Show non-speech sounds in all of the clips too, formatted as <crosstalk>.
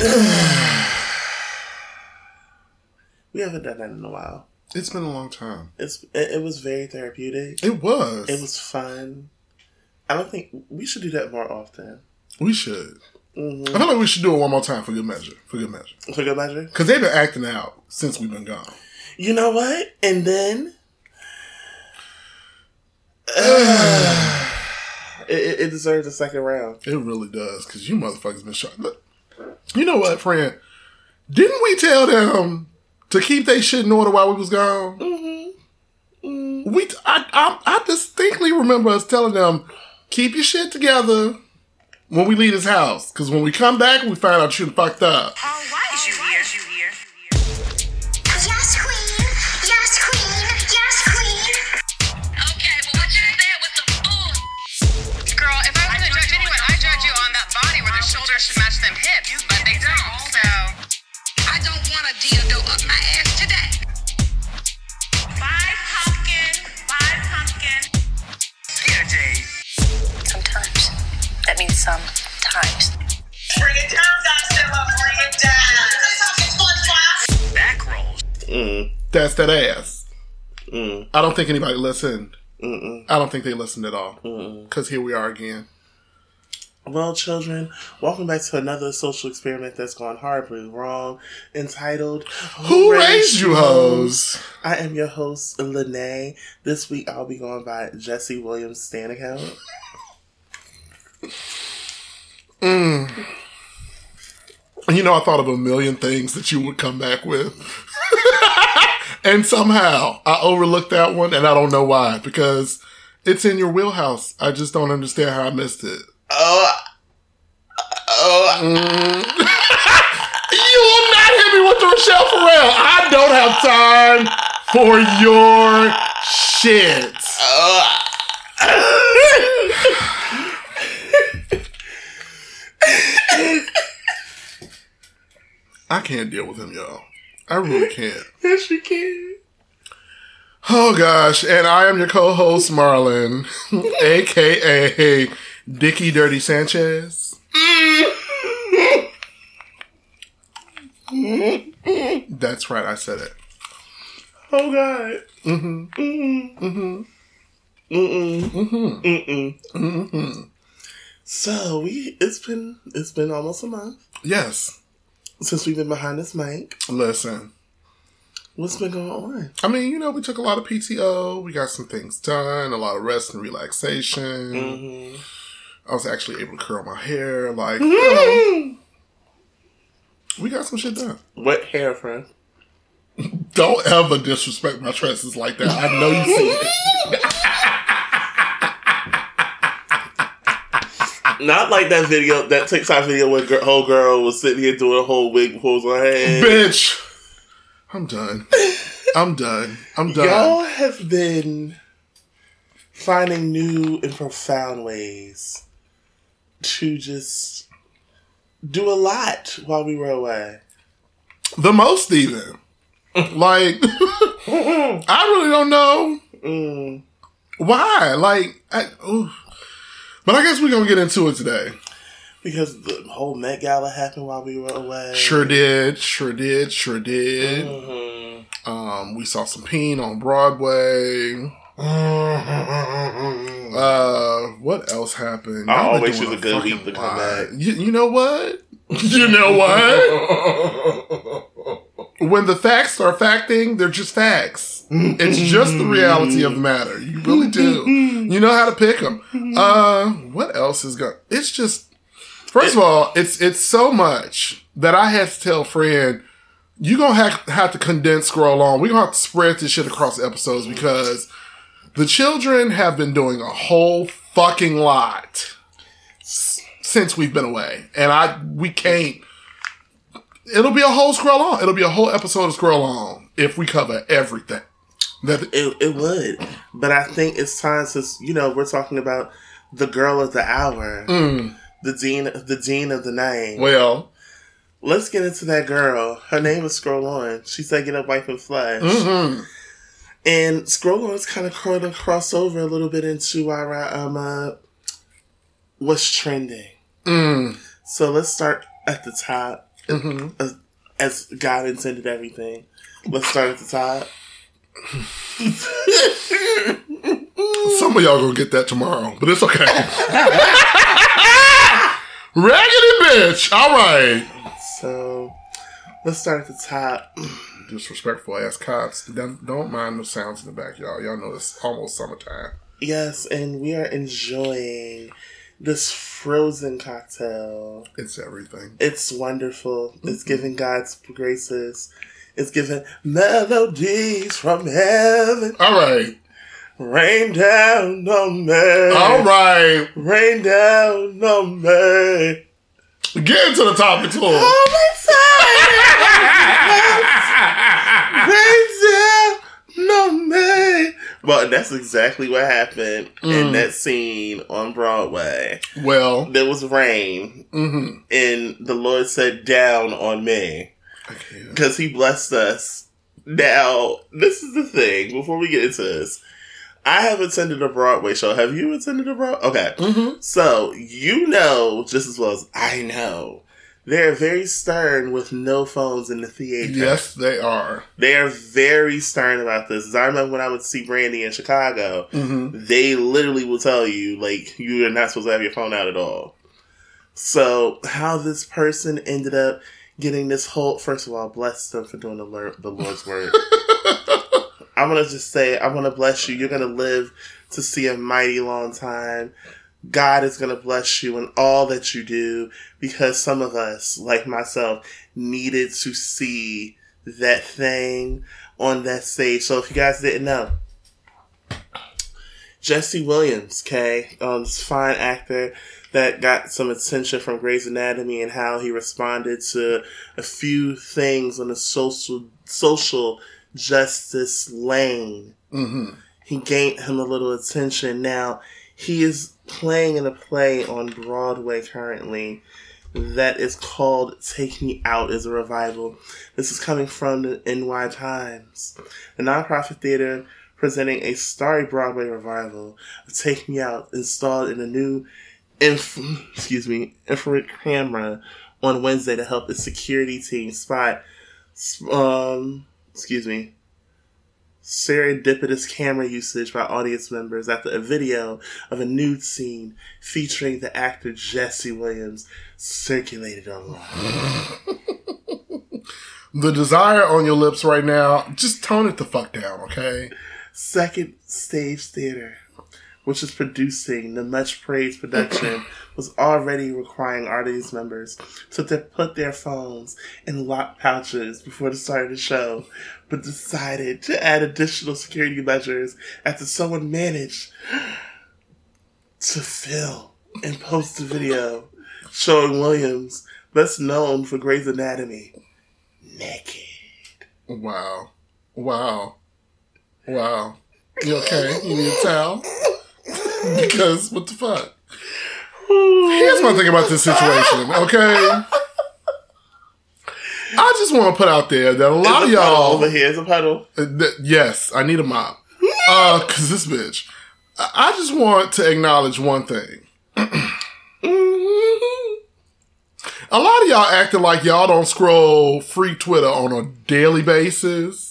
<sighs> we haven't done that in a while. It's been a long time. It's it, it was very therapeutic. It was. It was fun. I don't think we should do that more often. We should. Mm-hmm. I feel like we should do it one more time for good measure. For good measure. For good measure. Because they've been acting out since we've been gone. You know what? And then <sighs> <sighs> uh, it, it deserves a second round. It really does. Because you motherfuckers been shot. But you know what, friend? Didn't we tell them to keep their shit in order while we was gone? Mm-hmm. Mm-hmm. We, I, I, I distinctly remember us telling them, keep your shit together when we leave this house. Because when we come back, we find out you fucked up. My ass today. five pumpkin, five pumpkin. Yeah, Jay. Sometimes. That means sometimes. Bring it down, Godzilla. Bring it down. Back rolls. Mm, That's that ass. mm, I don't think anybody listened. mm-mm. I don't think they listened at all. Mm Because here we are again. Well, children, welcome back to another social experiment that's gone horribly wrong, entitled Who raised you hoes? I am your host, Lene. This week I'll be going by Jesse Williams Stan account. <laughs> Mm. You know, I thought of a million things that you would come back with. <laughs> and somehow I overlooked that one and I don't know why. Because it's in your wheelhouse. I just don't understand how I missed it. Oh, oh, <laughs> You will not hit me with the Rachelle Ferrell. I don't have time for your shit. <laughs> I can't deal with him, y'all. I really can't. <laughs> yes, you can. Oh gosh, and I am your co-host Marlon, aka Dicky Dirty Sanchez. That's right, I said it. Oh God. Mm-hmm. Mm-hmm. Mm-hmm. Mm-mm. Mm-mm. Mm-mm. So we it's been it's been almost a month Yes. since we've been behind this mic. Listen, What's been going on? I mean, you know, we took a lot of PTO. We got some things done, a lot of rest and relaxation. Mm-hmm. I was actually able to curl my hair. Like, you know, mm-hmm. we got some shit done. What hair, friend? <laughs> Don't ever disrespect my tresses like that. I know you see it. <laughs> Not like that video, that TikTok video where girl, whole girl was sitting here doing a whole wig before it on her head. Bitch. I'm done. I'm done. I'm done. Y'all have been finding new and profound ways to just do a lot while we were away. The most even. Like, <laughs> I really don't know Mm. why. Like, I, but I guess we're gonna get into it today. Because the whole Met Gala happened while we were away. Sure did. Sure did. Sure did. Mhm. Um, we saw some peen on Broadway. <laughs> Uh, what else happened? I always choose a good week to come back. You, you know what? <laughs> You know what? <laughs> when the facts are facting, they're just facts. It's just the reality of the matter. You really do. You know how to pick them. Uh, what else is going? It's just. First of all, it's it's so much that I had to tell Fred, you gonna have, have to condense scroll on. We're gonna have to spread this shit across episodes because the children have been doing a whole fucking lot since we've been away, and I we can't. It'll be a whole scroll on. It'll be a whole episode of scroll on if we cover everything. That It, it would. But I think it's time since, you know, we're talking about the girl of the hour, mm, the dean the dean of the night. well, Let's get into that girl. Her name is Scroll On. She's taking up Wife and Flesh. mhm. And Scroll On is kind of kind of cross over a little bit into our um uh, what's trending. Mm. So let's start at the top as, as God intended everything. Let's start at the top. Some of y'all gonna get that tomorrow, but it's okay. <laughs> Raggedy bitch. All right. So let's start at the top. Disrespectful ass cops. Don't, don't mind the sounds in the back, y'all. Y'all know it's almost summertime. Yes, and we are enjoying this frozen cocktail. It's everything. It's wonderful. It's mm-hmm. giving God's graces. It's giving melodies from heaven. All right. Rain down on me. All right. Rain down on me. Get into the topic, too. Rain <laughs> down on me. Well, that's exactly what happened in mm. that scene on Broadway. Well, There was rain, mm-hmm. and the Lord said, "Down on me," because He blessed us. Now, this is the thing. Before we get into this, I have attended a Broadway show. Have you attended a Broadway? Okay, mm-hmm. so you know just as well as I know. They're very stern with no phones in the theater. yes, they are. They are very stern about this. I remember when I would see Brandy in Chicago, Mm-hmm. they literally will tell you, like, you are not supposed to have your phone out at all. So, how this person ended up getting this whole, first of all, bless them for doing the, Lord, the Lord's work. <laughs> I'm going to just say, I want to bless you. You're going to live to see a mighty long time. God is going to bless you in all that you do because some of us, like myself, needed to see that thing on that stage. So if you guys didn't know, Jesse Williams, okay, um, this fine actor that got some attention from Grey's Anatomy and how he responded to a few things on the social social justice lane. He gained him a little attention. Now he is playing in a play on Broadway currently that is called Take Me Out as a revival. This is coming from the NY Times, a nonprofit theater presenting a starry Broadway revival of Take Me Out installed in a new inf- <laughs> excuse me, infrared camera on Wednesday to help its security team spot um excuse me serendipitous camera usage by audience members after a video of a nude scene featuring the actor Jesse Williams circulated online. <laughs> The desire on your lips right now, just tone it the fuck down, okay? Second Stage Theater, which is producing the much praised production, <clears throat> was already requiring audience members to put their phones in locked pouches before the start of the show, but decided to add additional security measures after someone managed to film and post a video showing Williams, best known for Grey's Anatomy, naked. Wow. Wow. Wow. You okay? You need a towel? <laughs> because, what the fuck? Here's my thing about this situation, okay? I just want to put out there that a lot of y'all. over here is a puddle. Uh, th- yes, I need a mop. Uh, cause this bitch. I I just want to acknowledge one thing. a lot of y'all acting like y'all don't scroll free Twitter on a daily basis.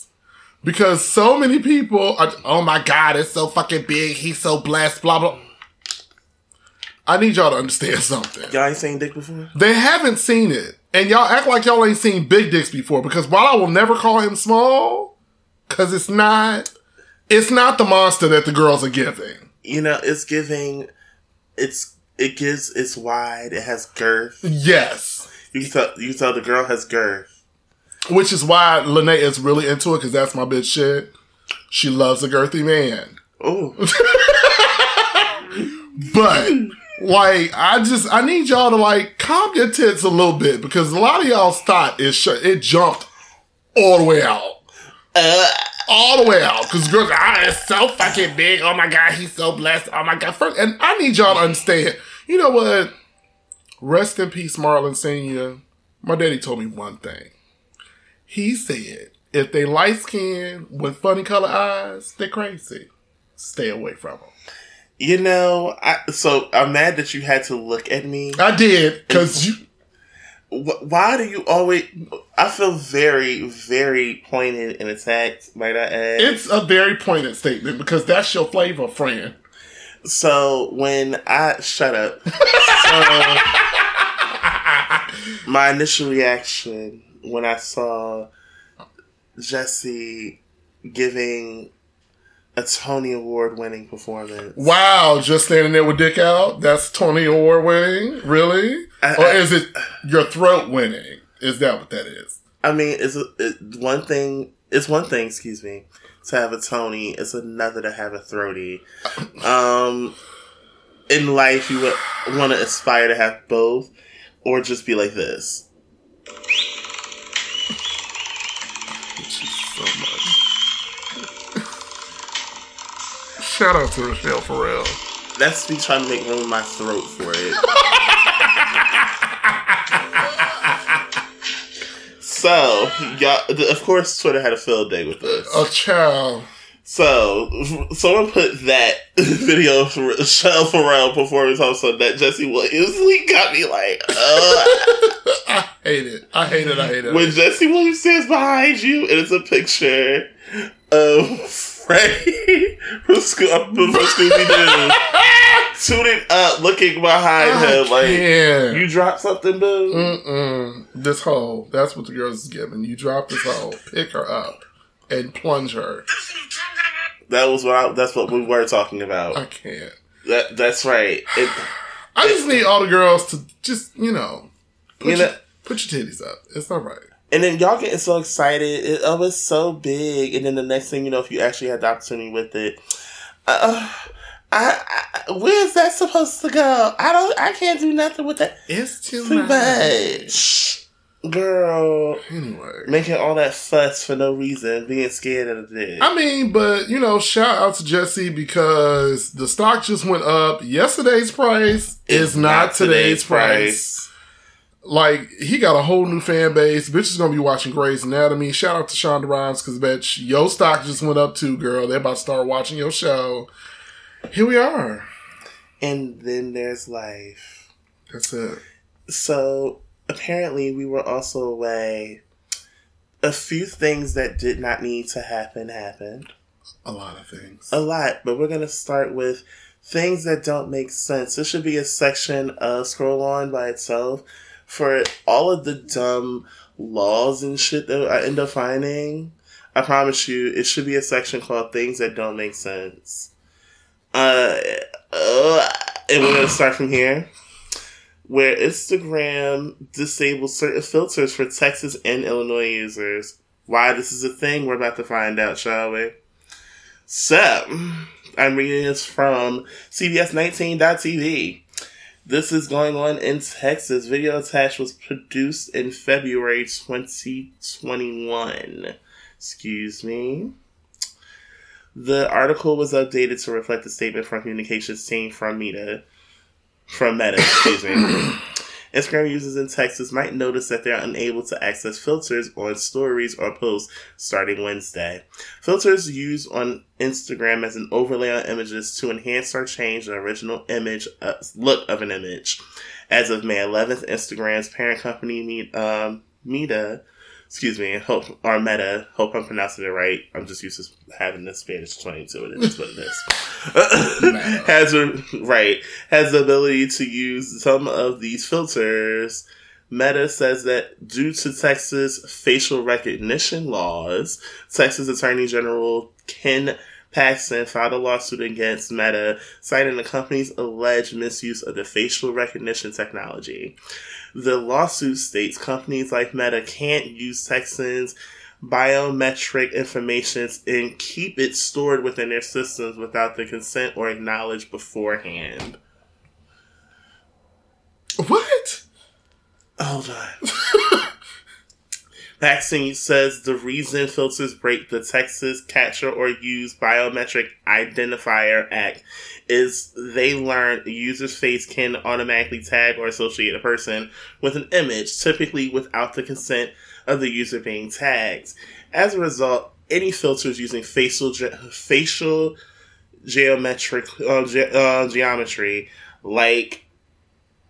Because so many people are, oh my god, it's so fucking big, he's so blessed, blah blah. I need y'all to understand something. Y'all ain't seen Dick before? They haven't seen it. And y'all act like y'all ain't seen big dicks before because while I will never call him small, cause it's not, it's not the monster that the girls are giving. You know, it's giving. It's it gives. It's wide. It has girth. Yes. You tell. You tell the girl has girth. Which is why Lene is really into it because that's my bitch shit. She loves a girthy man. Oh, <laughs> But like, I just I need y'all to like calm your tits a little bit because a lot of y'all's thought is sh- it jumped all the way out. all the way out because girls, ah, it's so fucking big. Oh my god, he's so blessed. Oh my god, First, and I need y'all to understand. You know what? Rest in peace, Marlon Senior. My daddy told me one thing. He said, if they light skinned with funny color eyes, they're crazy. Stay away from them. you know. I so I'm mad that you had to look at me. I did because you. Why do you always? I feel very, very pointed and attacked by that ad. It's a very pointed statement because that's your flavor, friend. So when I shut up, <laughs> so my initial reaction when I saw Jesse giving a Tony Award winning performance. Wow, just standing there with dick out. That's Tony Award winning, really? I- or I- is it your throat winning? Is that what that is? I mean, it's a, it, one thing. It's one thing, excuse me, to have a Tony. It's another to have a throaty. Um, in life, you would want to aspire to have both, or just be like this. so much. Shout out to Rachelle Ferrell. That's me trying to make room in my throat for it. so, y'all, of course, Twitter had a field day with this. A child. So, someone put that <laughs> video of Rachelle Ferrell performance also that Jesse Williams he got me like, uh, <laughs> I hate it. I hate it. I hate it. when Jesse Williams stands behind you and it's a picture of Freddy <laughs> from, Sco- from <laughs> Scooby Doo tuning up, looking behind I him like, can't. you dropped something, boo? Mm-mm. This hole. That's what the girls is giving. You drop this hole, pick her up, and plunge her. That was what I, that's what we were talking about. I can't. That that's right. It, I just need all the girls to just, you know, put, You your, know- put your titties up. It's all right. And then y'all getting so excited. It, oh, it's so big. And then the next thing you know, if you actually had the opportunity with it, uh, I, I where's that supposed to go? I don't. I can't do nothing with that. It's too, Too much. much, girl. Anyway. Making all that fuss for no reason, being scared of the dick. I mean, but you know, shout out to Jesse because the stock just went up. Yesterday's price is not, today's, price. Like he got a whole new fan base. Bitch is gonna be watching Grey's Anatomy. Shout out to Shonda Rhimes because bitch, your stock just went up too, girl. They're about to start watching your show. Here we are. And then there's life. That's it. So apparently, we were also away. A few things that did not need to happen happened. A lot of things. a lot, but we're gonna start with things that don't make sense. This should be a section of scroll on by itself for all of the dumb laws and shit that I end up finding. I promise you, it should be a section called "Things That Don't Make Sense." Uh, uh, and we're gonna start from here, where Instagram disables certain filters for Texas and Illinois users. Why this is a thing, we're about to find out, shall we? So, I'm reading this from CBS19.tv. This is going on in Texas. Video attached was produced in February 2021. Excuse me. The article was updated to reflect the statement from communications team from Meta. From Meta, excuse me. <clears throat> Instagram users in Texas might notice that they're unable to access filters on stories or posts starting Wednesday. Filters used on Instagram as an overlay on images to enhance or change the original image uh, look of an image. As of May 11th, Instagram's parent company, um, Meta, excuse me, hope or Meta, hope I'm pronouncing it right. I'm just used to having this Spanish twang to it. It's what it is. <laughs> <laughs> has a, right has the ability to use some of these filters. Meta says that due to Texas facial recognition laws, Texas Attorney General Ken Paxton filed a lawsuit against Meta, citing the company's alleged misuse of the facial recognition technology. The lawsuit states companies like Meta can't use Texans' biometric information and keep it stored within their systems without the consent or acknowledge beforehand. What? Hold on. <laughs> Paxton says the reason filters break the Texas Capture or Use Biometric Identifier Act is they learn a user's face can automatically tag or associate a person with an image, typically without the consent of the user being tagged. As a result, any filters using facial ge- facial geometric uh, ge- uh, geometry like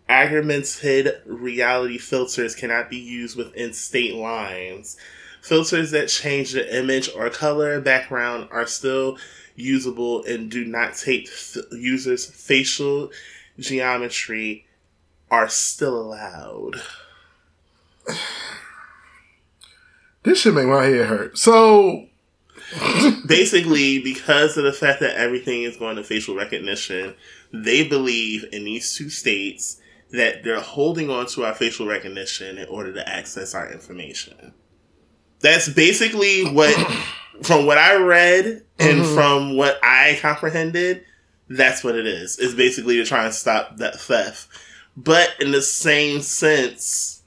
augmented reality filters cannot be used within state lines. Filters that change the image or color background are still usable and do not take f- users' facial geometry are still allowed. <sighs> This should make my head hurt. So <laughs> Basically, because of the fact that everything is going to facial recognition, they believe in these two states that they're holding on to our facial recognition in order to access our information. That's basically what, <coughs> from what I read and mm-hmm. from what I comprehended, that's what it is. It's basically to try and stop that theft. But in the same sense,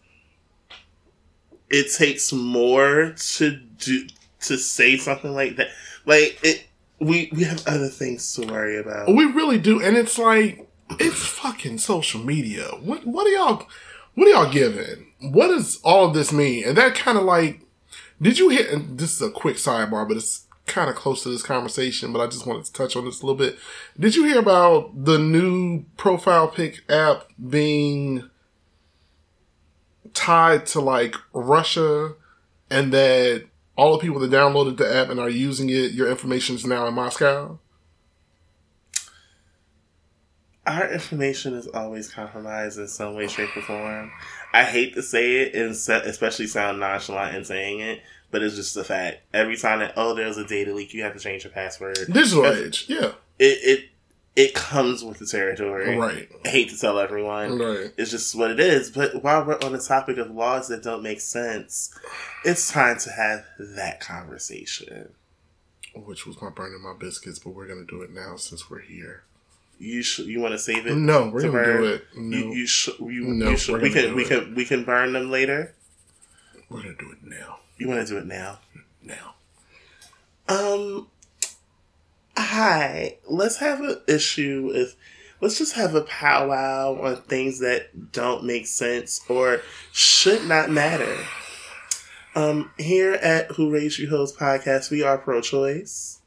it takes more to do to say something like that. Like it, we we have other things to worry about. we really do, and it's like it's fucking social media. What what are y'all what are y'all giving? What does all of this mean? And that kind of like did you hear? And this is a quick sidebar, but it's kind of close to this conversation. But I just wanted to touch on this a little bit. Did you hear about the new profile pic app being tied to like Russia, and that all the people that downloaded the app and are using it, your information is now in Moscow? Our information is always compromised in some way, shape, or form. I hate to say it, and especially sound nonchalant in saying it, but it's just the fact. Every time that oh, there's a data leak, you have to change your password. Digital If- age, yeah, It it it comes with the territory. right, I hate to tell everyone. right. It's just what it is. But while we're on the topic of laws that don't make sense, it's time to have that conversation. Which was my burning my biscuits, but we're gonna do it now since we're here. You sh- you want to save it? No, we're gonna burn? do it. No, You you, sh- you, No, you sh- we can we it. can we can burn them later. we're gonna do it now. You want to do it now? Now, Um, hi. Let's have an issue with. Let's just have a powwow on things that don't make sense or should not matter. Um, here at Who Raised You Hoes podcast, we are pro-choice.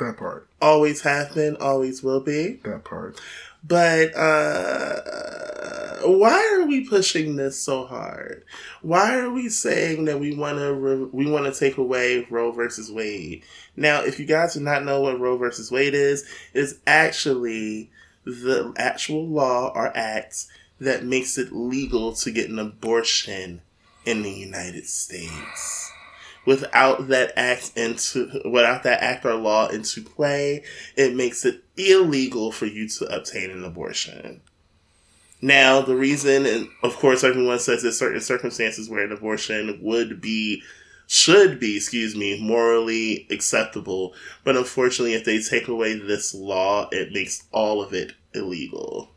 that part, Always have been, always will be. that part. But uh, why are we pushing this so hard? Why are we saying that we want to re- we want to take away Roe versus Wade? Now, if you guys do not know what Roe versus Wade is, is actually the actual law or act that makes it legal to get an abortion in the United States. Without that act into without that act or law into play, it makes it illegal for you to obtain an abortion. Now, the reason, and of course, everyone says there's certain circumstances where an abortion would be, should be, excuse me, morally acceptable. But unfortunately, if they take away this law, it makes all of it illegal.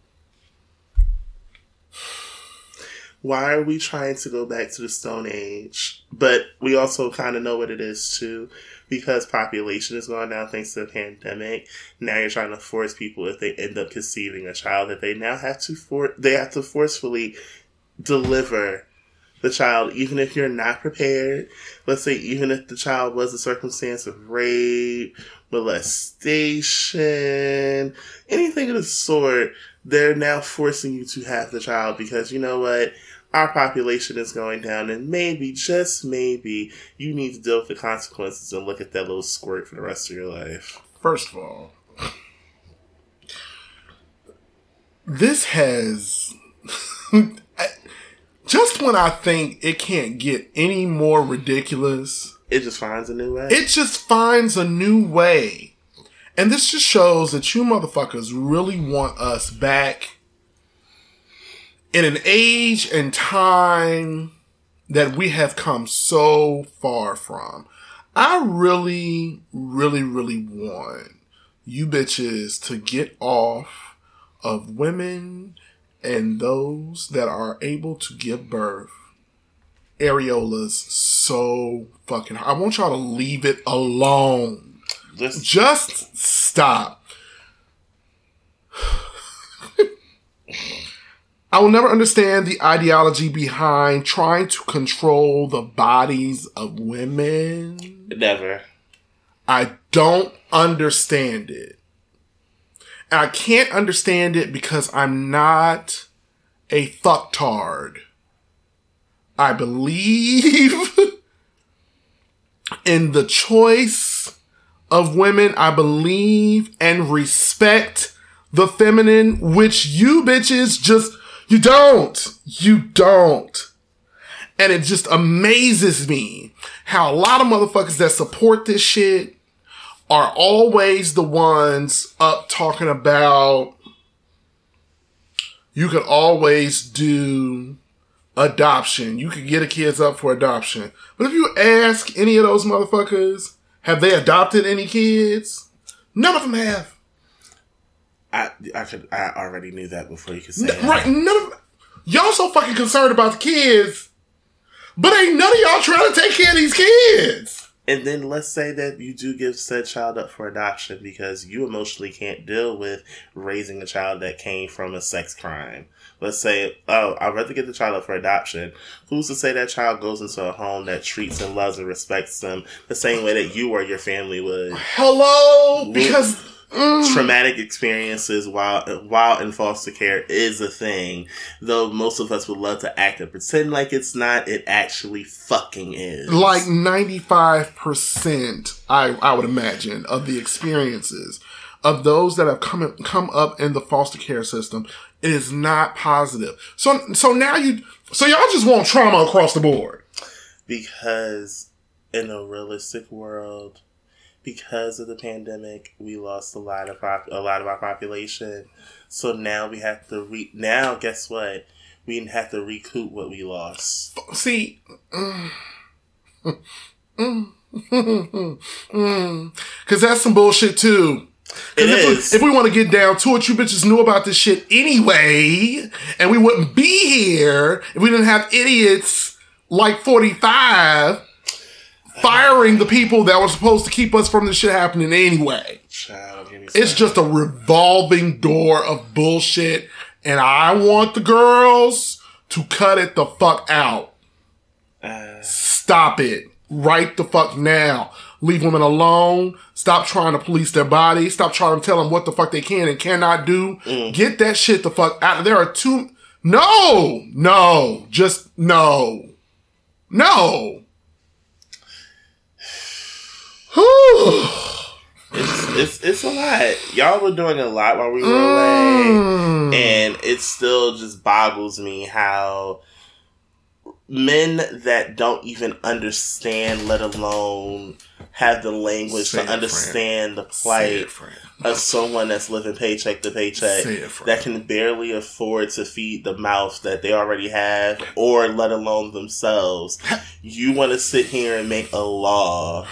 Why are we trying to go back to the Stone Age? But we also kind of know what it is too, because population is going down thanks to the pandemic. Now you're trying to force people if they end up conceiving a child that they now have to for they have to forcefully deliver the child, even if you're not prepared. Let's say even if the child was a circumstance of rape, molestation, anything of the sort, they're now forcing you to have the child because you know what? Our population is going down, and maybe, just maybe, you need to deal with the consequences and look at that little squirt for the rest of your life. First of all, this has <laughs> just when I think it can't get any more ridiculous, It just finds a new way. it just finds a new way. And this just shows that you motherfuckers really want us back in an age and time that we have come so far from. I really, really, really want you bitches to get off of women and those that are able to give birth areolas so fucking I want y'all to leave it alone. Just Just stop. <laughs> I will never understand the ideology behind trying to control the bodies of women. never. I don't understand it. And I can't understand it because I'm not a fucktard. I believe <laughs> in the choice of women. I believe and respect the feminine, which you bitches just, you don't. You don't. And it just amazes me how a lot of motherfuckers that support this shit are always the ones up talking about you could always do adoption. You could get a kids up for adoption. But if you ask any of those motherfuckers, have they adopted any kids? None of them have. I I could I already knew that before you could say N- it. right? None of y'all so fucking concerned about the kids, but ain't none of y'all trying to take care of these kids. And then let's say that you do give said child up for adoption because you emotionally can't deal with raising a child that came from a sex crime. Let's say, oh, I'd rather get the child up for adoption. Who's to say that child goes into a home that treats and loves and respects them the same way that you or your family would? Hello, because mm, Traumatic experiences while while in foster care is a thing. Though most of us would love to act and pretend like it's not, it actually fucking is. like ninety five percent, I I would imagine of the experiences of those that have come come up in the foster care system is not positive. So so now you so y'all just want trauma across the board. because in a realistic world, because of the pandemic, we lost a lot of pop- a lot of our population. So now we have to re- now guess what? We have to recoup what we lost. See, because that's some bullshit too. It if, is. We, if we want to get down to it, you bitches knew about this shit anyway, and we wouldn't be here if we didn't have idiots like 45 firing the people that were supposed to keep us from this shit happening anyway. Child, It's just a revolving door of bullshit, and I want the girls to cut it the fuck out. Uh, Stop it. Right the fuck now. Leave women alone. Stop trying to police their body. Stop trying to tell them what the fuck they can and cannot do. Get that shit the fuck out. There are two. No! No! Just no. No! <sighs> It's, it's it's a lot. Y'all were doing a lot while we were Mm. away, and it still just boggles me how men that don't even understand, let alone have the language Say to understand the plight of someone that's living paycheck to paycheck it, that can barely afford to feed the mouth that they already have or let alone themselves. You want to sit here and make a law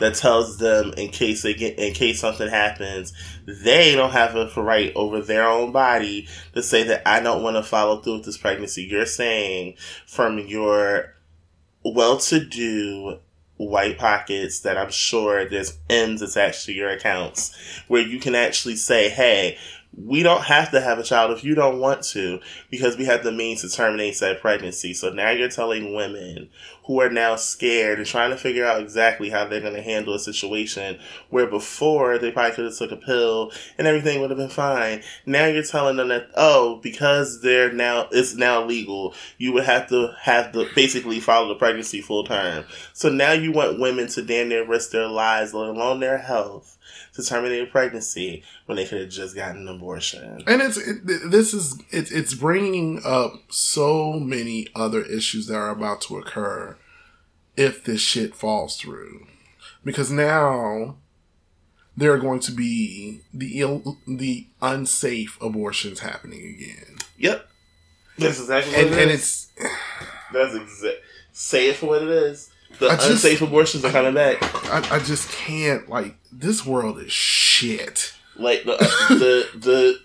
that tells them in case they get in case something happens they don't have a right over their own body to say that i don't want to follow through with this pregnancy you're saying from your well-to-do white pockets that I'm sure there's M's attached to your accounts where you can actually say, hey, we don't have to have a child if you don't want to because we have the means to terminate said pregnancy. So now you're telling women who are now scared and trying to figure out exactly how they're going to handle a situation where before they probably could have took a pill and everything would have been fine. Now you're telling them that, oh, because they're now, it's now legal, you would have to have the, basically follow the pregnancy full term. So now you want women to damn near risk their lives, let alone their health, to terminate a pregnancy when they could have just gotten an abortion. and it's it, this is it, it's bringing up so many other issues that are about to occur if this shit falls through because now there are going to be the Ill, the unsafe abortions happening again Yep. That's exactly what and, it and is. it's That's exact. Say it for what it is. The I just- unsafe abortions are coming back. I, I just can't like this world is shit Like the uh, the the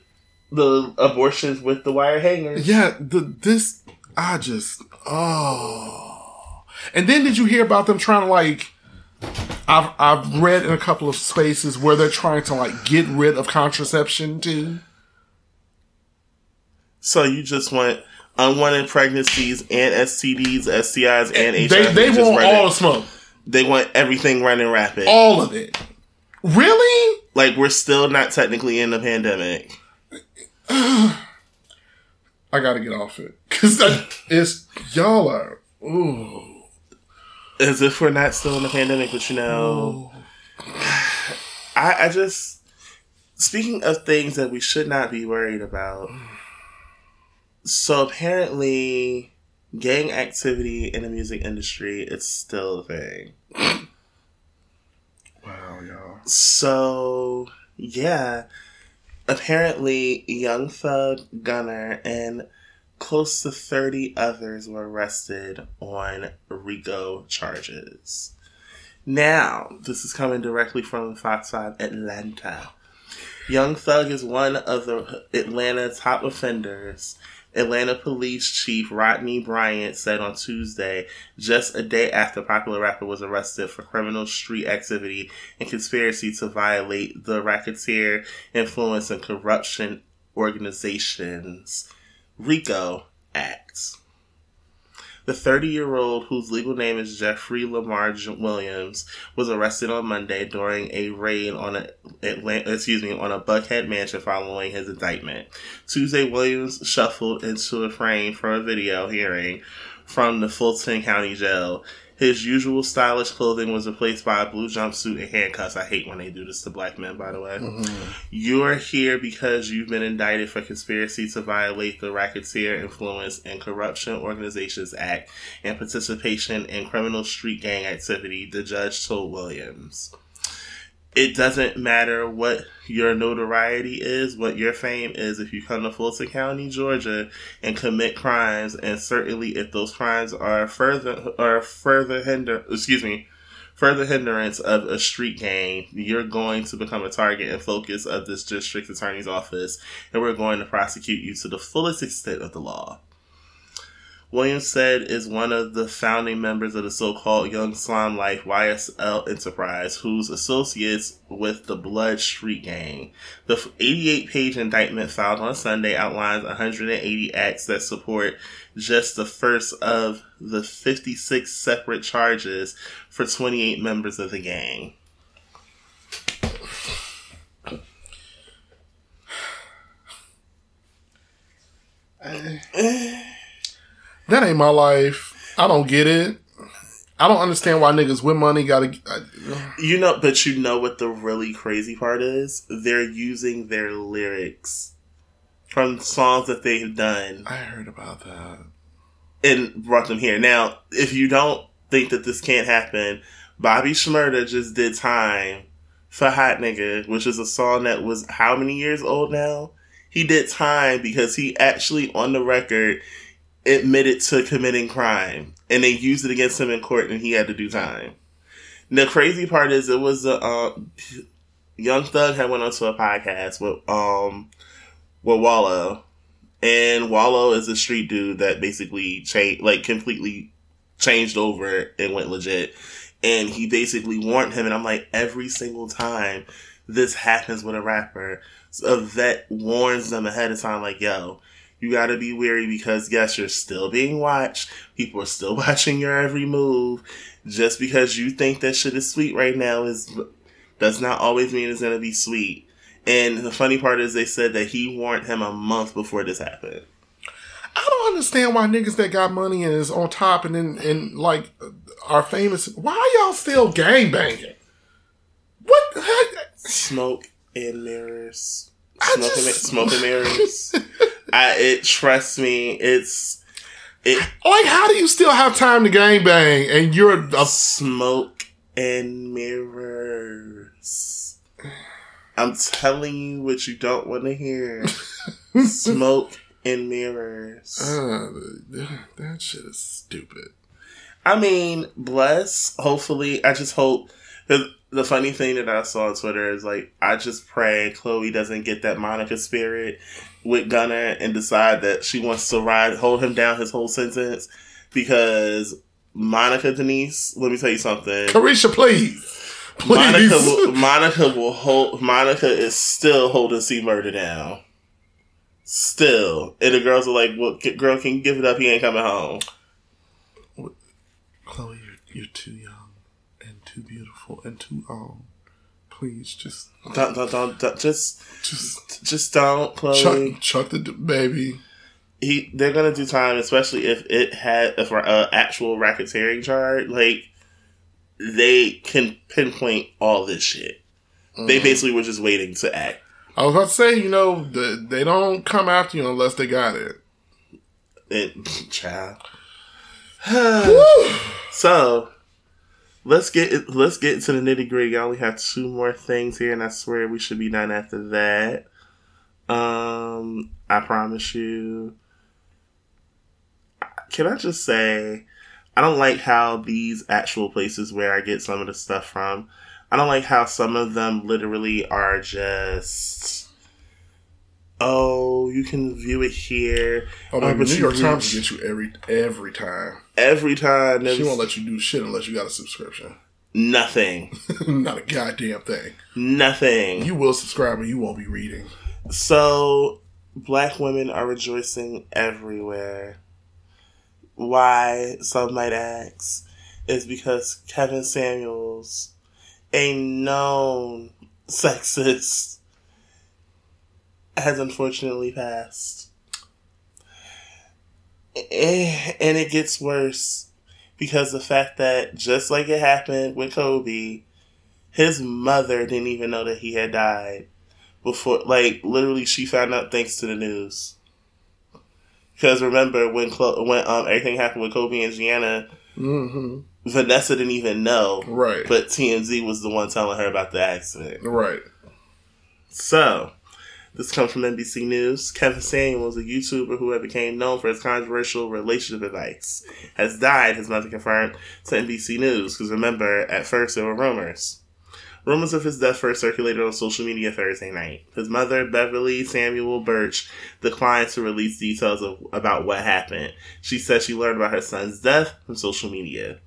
the abortions with the wire hangers. yeah the this i just oh and then did you hear about them trying to like i've i've read in a couple of spaces where they're trying to like get rid of contraception too So you just want unwanted pregnancies and STDs, STIs, and HIV. they they just want running- all the smoke They want everything running rapid. all of it really like we're still not technically in the pandemic. <sighs> I gotta get off it because it's y'all are. Ooh, As if we're not still in the pandemic, but you know, <sighs> I, I just speaking of things that we should not be worried about. So apparently, gang activity in the music industry it's still a thing. wow, y'all. So yeah, apparently Young Thug, Gunna, and close to thirty others were arrested on RICO charges. Now, this is coming directly from Fox Five Atlanta. Young Thug is one of the Atlanta top offenders. Atlanta Police Chief Rodney Bryant said on Tuesday, just a day after popular rapper was arrested for criminal street activity and conspiracy to violate the Racketeer Influence and Corruption Organizations RICO Act. The 30 year old, whose legal name is Jeffrey Lamar Williams, was arrested on Monday during a raid on a Atlanta, excuse me, on a Buckhead mansion following his indictment. Tuesday, Williams shuffled into a frame for a video hearing from the Fulton County Jail. His usual stylish clothing was replaced by a blue jumpsuit and handcuffs. I hate when they do this to black men, by the way. Mm-hmm. You're here because you've been indicted for conspiracy to violate the Racketeer Influence and Corruption Organizations Act and participation in criminal street gang activity, the judge told Williams. It doesn't matter what your notoriety is, what your fame is, if you come to Fulton County, Georgia, and commit crimes, and certainly if those crimes are further are further hinder excuse me, further hindrance of a street gang, you're going to become a target and focus of this district attorney's office, and we're going to prosecute you to the fullest extent of the law. Williams said is one of the founding members of the so-called Young Slime Life YSL enterprise, who's associates with the Blood Street Gang. The 88-page indictment filed on Sunday outlines 180 acts that support just the first of the 56 separate charges for 28 members of the gang. <sighs> That ain't my life. I don't get it. I don't understand why niggas with money gotta. I, You know, but you know what the really crazy part is? They're using their lyrics from songs that they've done I heard about that. and brought them here. Now, if you don't think that this can't happen, Bobby Shmurda just did time for Hot Nigga, which is a song that was how many years old now? He did time because he actually on the record admitted to committing crime and they used it against him in court and he had to do time. The crazy part is it was a uh, Young Thug had went onto a podcast with um with Wallo and Wallo is a street dude that basically changed, like completely changed over and went legit. And he basically warned him, and I'm like, every single time this happens with a rapper, a vet warns them ahead of time, like, yo, you gotta be wary because yes, you're still being watched. People are still <laughs> watching your every move. Just because you think that shit is sweet right now is does not always mean it's gonna be sweet. And the funny part is they said that he warned him a month before this happened. I don't understand why niggas that got money and is on top and then and like are famous. Why y'all still gang banging? What? Smoke and mirrors. Smoke, and, smoke and mirrors. <laughs> I, it trust me, it's it Like, how do you still have time to gang bang and you're a smoke and mirrors. I'm telling you what you don't want to hear. <laughs> smoke and mirrors. Uh, that shit is stupid. I mean, bless. Hopefully, I just hope. The, the funny thing that I saw on Twitter is like, I just pray Chloe doesn't get that Monica spirit with Gunna and decide that she wants to ride, hold him down his whole sentence because Monica Denise. Let me tell you something. Carisha, please. Please. Monica will, Monica will hold. Monica is still holding C Murder down. Still, and the girls are like, "Well, girl, can you give it up? He ain't coming home." Chloe, you're, you're too young too beautiful and too old. Please, just, Don't, don't, don't, don't just, just just don't, Chloe. chuck, chuck the baby. he they're gonna do time, especially if it had if an actual racketeering charge. Like they can pinpoint all this shit. They mm-hmm. basically were just waiting to act. I was about to say, you know, the, they don't come after you unless they got it. It, <laughs> child. <sighs> so let's get let's get to the nitty gritty. I only have two more things here, and I swear we should be done after that. Um, I promise you. Can I just say, I don't like how these actual places where I get some of the stuff from. I don't like how some of them literally are just. Oh, you can view it here. Oh, but the New York Times reach- will get you every every time. Every time. She won't let you do shit unless you got a subscription. nothing, <laughs> Not a goddamn thing. nothing. You will subscribe, and you won't be reading. So, black women are rejoicing everywhere. Why, some might ask, is because Kevin Samuels, a known <laughs> sexist, has unfortunately passed. <laughs> And it gets worse because the fact that, just like it happened with Kobe, his mother didn't even know that he had died before like literally she found out thanks to the news because remember when Clo- when um everything happened with Kobe and Gianna hmm Vanessa didn't even know Right. but TMZ was the one telling her about the accident Right. so this comes from NBC News Kevin Samuels a YouTuber who had became known for his controversial relationship advice has died his mother confirmed to NBC News because remember at first there were rumors Rumors of his death first circulated on social media Thursday night. His mother, Beverly Samuel Burch, declined to release details of, about what happened. She said she learned about her son's death from social media.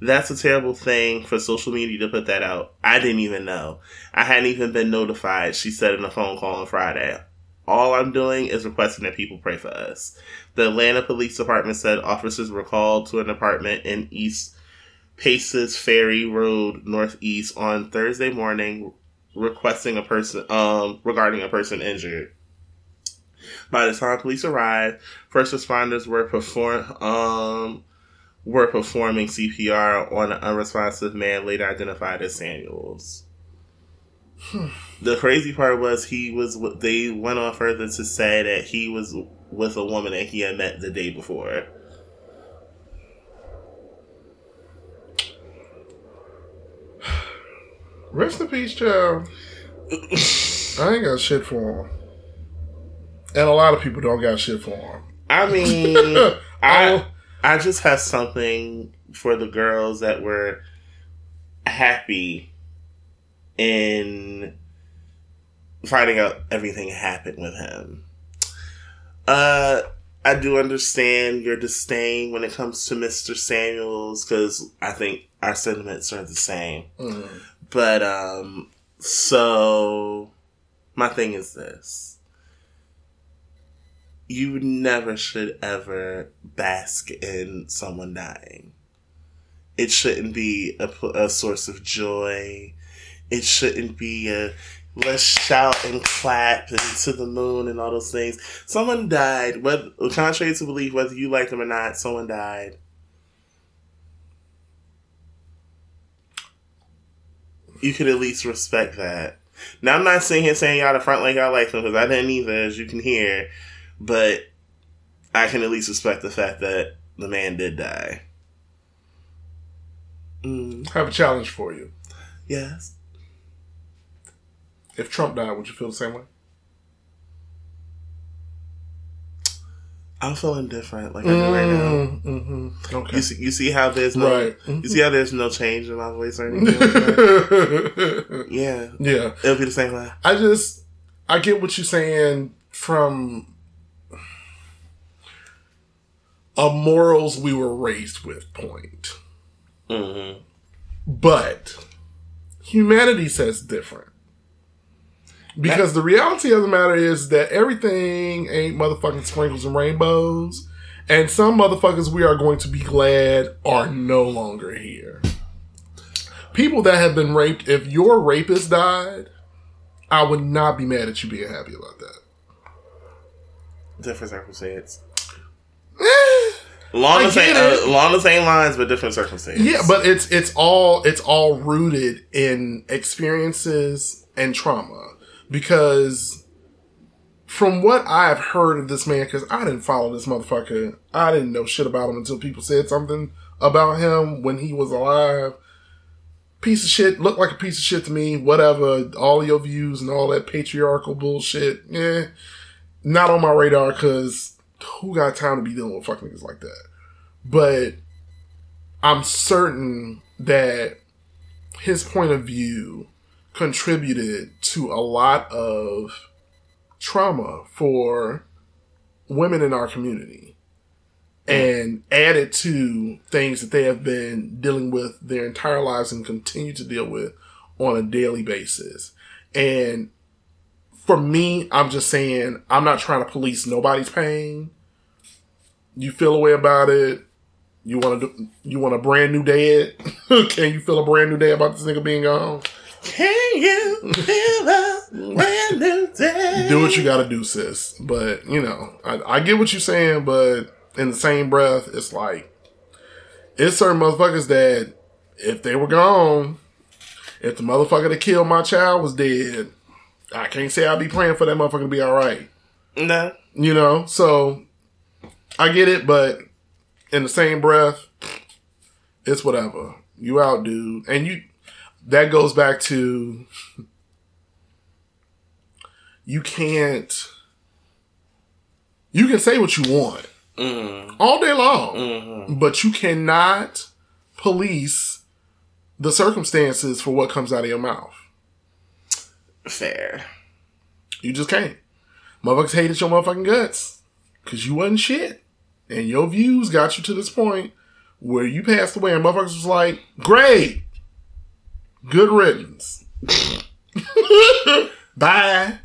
That's a terrible thing for social media to put that out. I didn't even know. I hadn't even been notified, she said in a phone call on Friday. All I'm doing is requesting that people pray for us. The Atlanta Police Department said officers were called to an apartment in East Paces Ferry Road Northeast on Thursday morning requesting a person um regarding a person injured. By the time police arrived, first responders were perform um were performing CPR on an unresponsive man later identified as Samuels. the crazy part was he was they went on further to say that he was with a woman that he had met the day before. Rest in peace, child. I ain't got shit for him. And a lot of people don't got shit for him. I mean, <laughs> I oh, I just have something for the girls that were happy in finding out everything happened with him. Uh, I do understand your disdain when it comes to Mr. Samuels because I think our sentiments are the same. Mm. But um, so my thing is this: you never should ever bask in someone dying. It shouldn't be a, a source of joy. It shouldn't be a let's shout and clap and to the moon and all those things. Someone died. Whether contrary to belief, whether you like them or not, someone died. You could at least respect that. Now I'm not sitting here saying y'all the front like y'all like them because I didn't either, as you can hear. But I can at least respect the fact that the man did die. Mm, I have a challenge for you. yes. If Trump died, would you feel the same way? I'm feeling different, like I do right now. Mm-hmm. Okay. You see, you see how there's no, Right. you see how there's no change in my voice or anything. Like <laughs> yeah, yeah. it'll be the same way. I just I get what you're saying from a morals we were raised with point. Mm-hmm. But humanity says different. Because the reality of the matter is that everything ain't motherfucking sprinkles and rainbows. And some motherfuckers we are going to be glad are no longer here. People that have been raped, if your rapist died, I would not be mad at you being happy about that. Different circumstance. <sighs> Along the same, uh, along the same lines, but different circumstances. Yeah, but it's it's all it's all rooted in experiences and trauma because from what I've heard of this man, because I didn't follow this motherfucker, I didn't know shit about him until people said something about him when he was alive. Piece of shit, looked like a piece of shit to me. Whatever, all your views and all that patriarchal bullshit, yeah, not on my radar. Because who got time to be dealing with fucking niggas like that? But I'm certain that his point of view contributed to a lot of trauma for women in our community and added to things that they have been dealing with their entire lives and continue to deal with on a daily basis. And for me, I'm just saying, I'm not trying to police nobody's pain. You feel a way about it. You want to do, you want a brand new dad? <laughs> Can you feel a brand new day about this nigga being gone? Can you feel a brand new day? <laughs> do what you gotta do, sis. But you know, I, I get what you're saying, but in the same breath, it's like it's certain motherfuckers that if they were gone, if the motherfucker that killed my child was dead, I can't say I'll be praying for that motherfucker to be all right. No. You know, so I get it, but in the same breath, it's whatever. You out, dude, and you. That goes back to you can't. You can say what you want mm-hmm. all day long, mm-hmm. but you cannot police the circumstances for what comes out of your mouth. Fair. You just can't. Motherfuckers hated your motherfucking guts because you wasn't shit. And your views got you to this point where you passed away and motherfuckers was like, great. Good riddance. <laughs> Bye.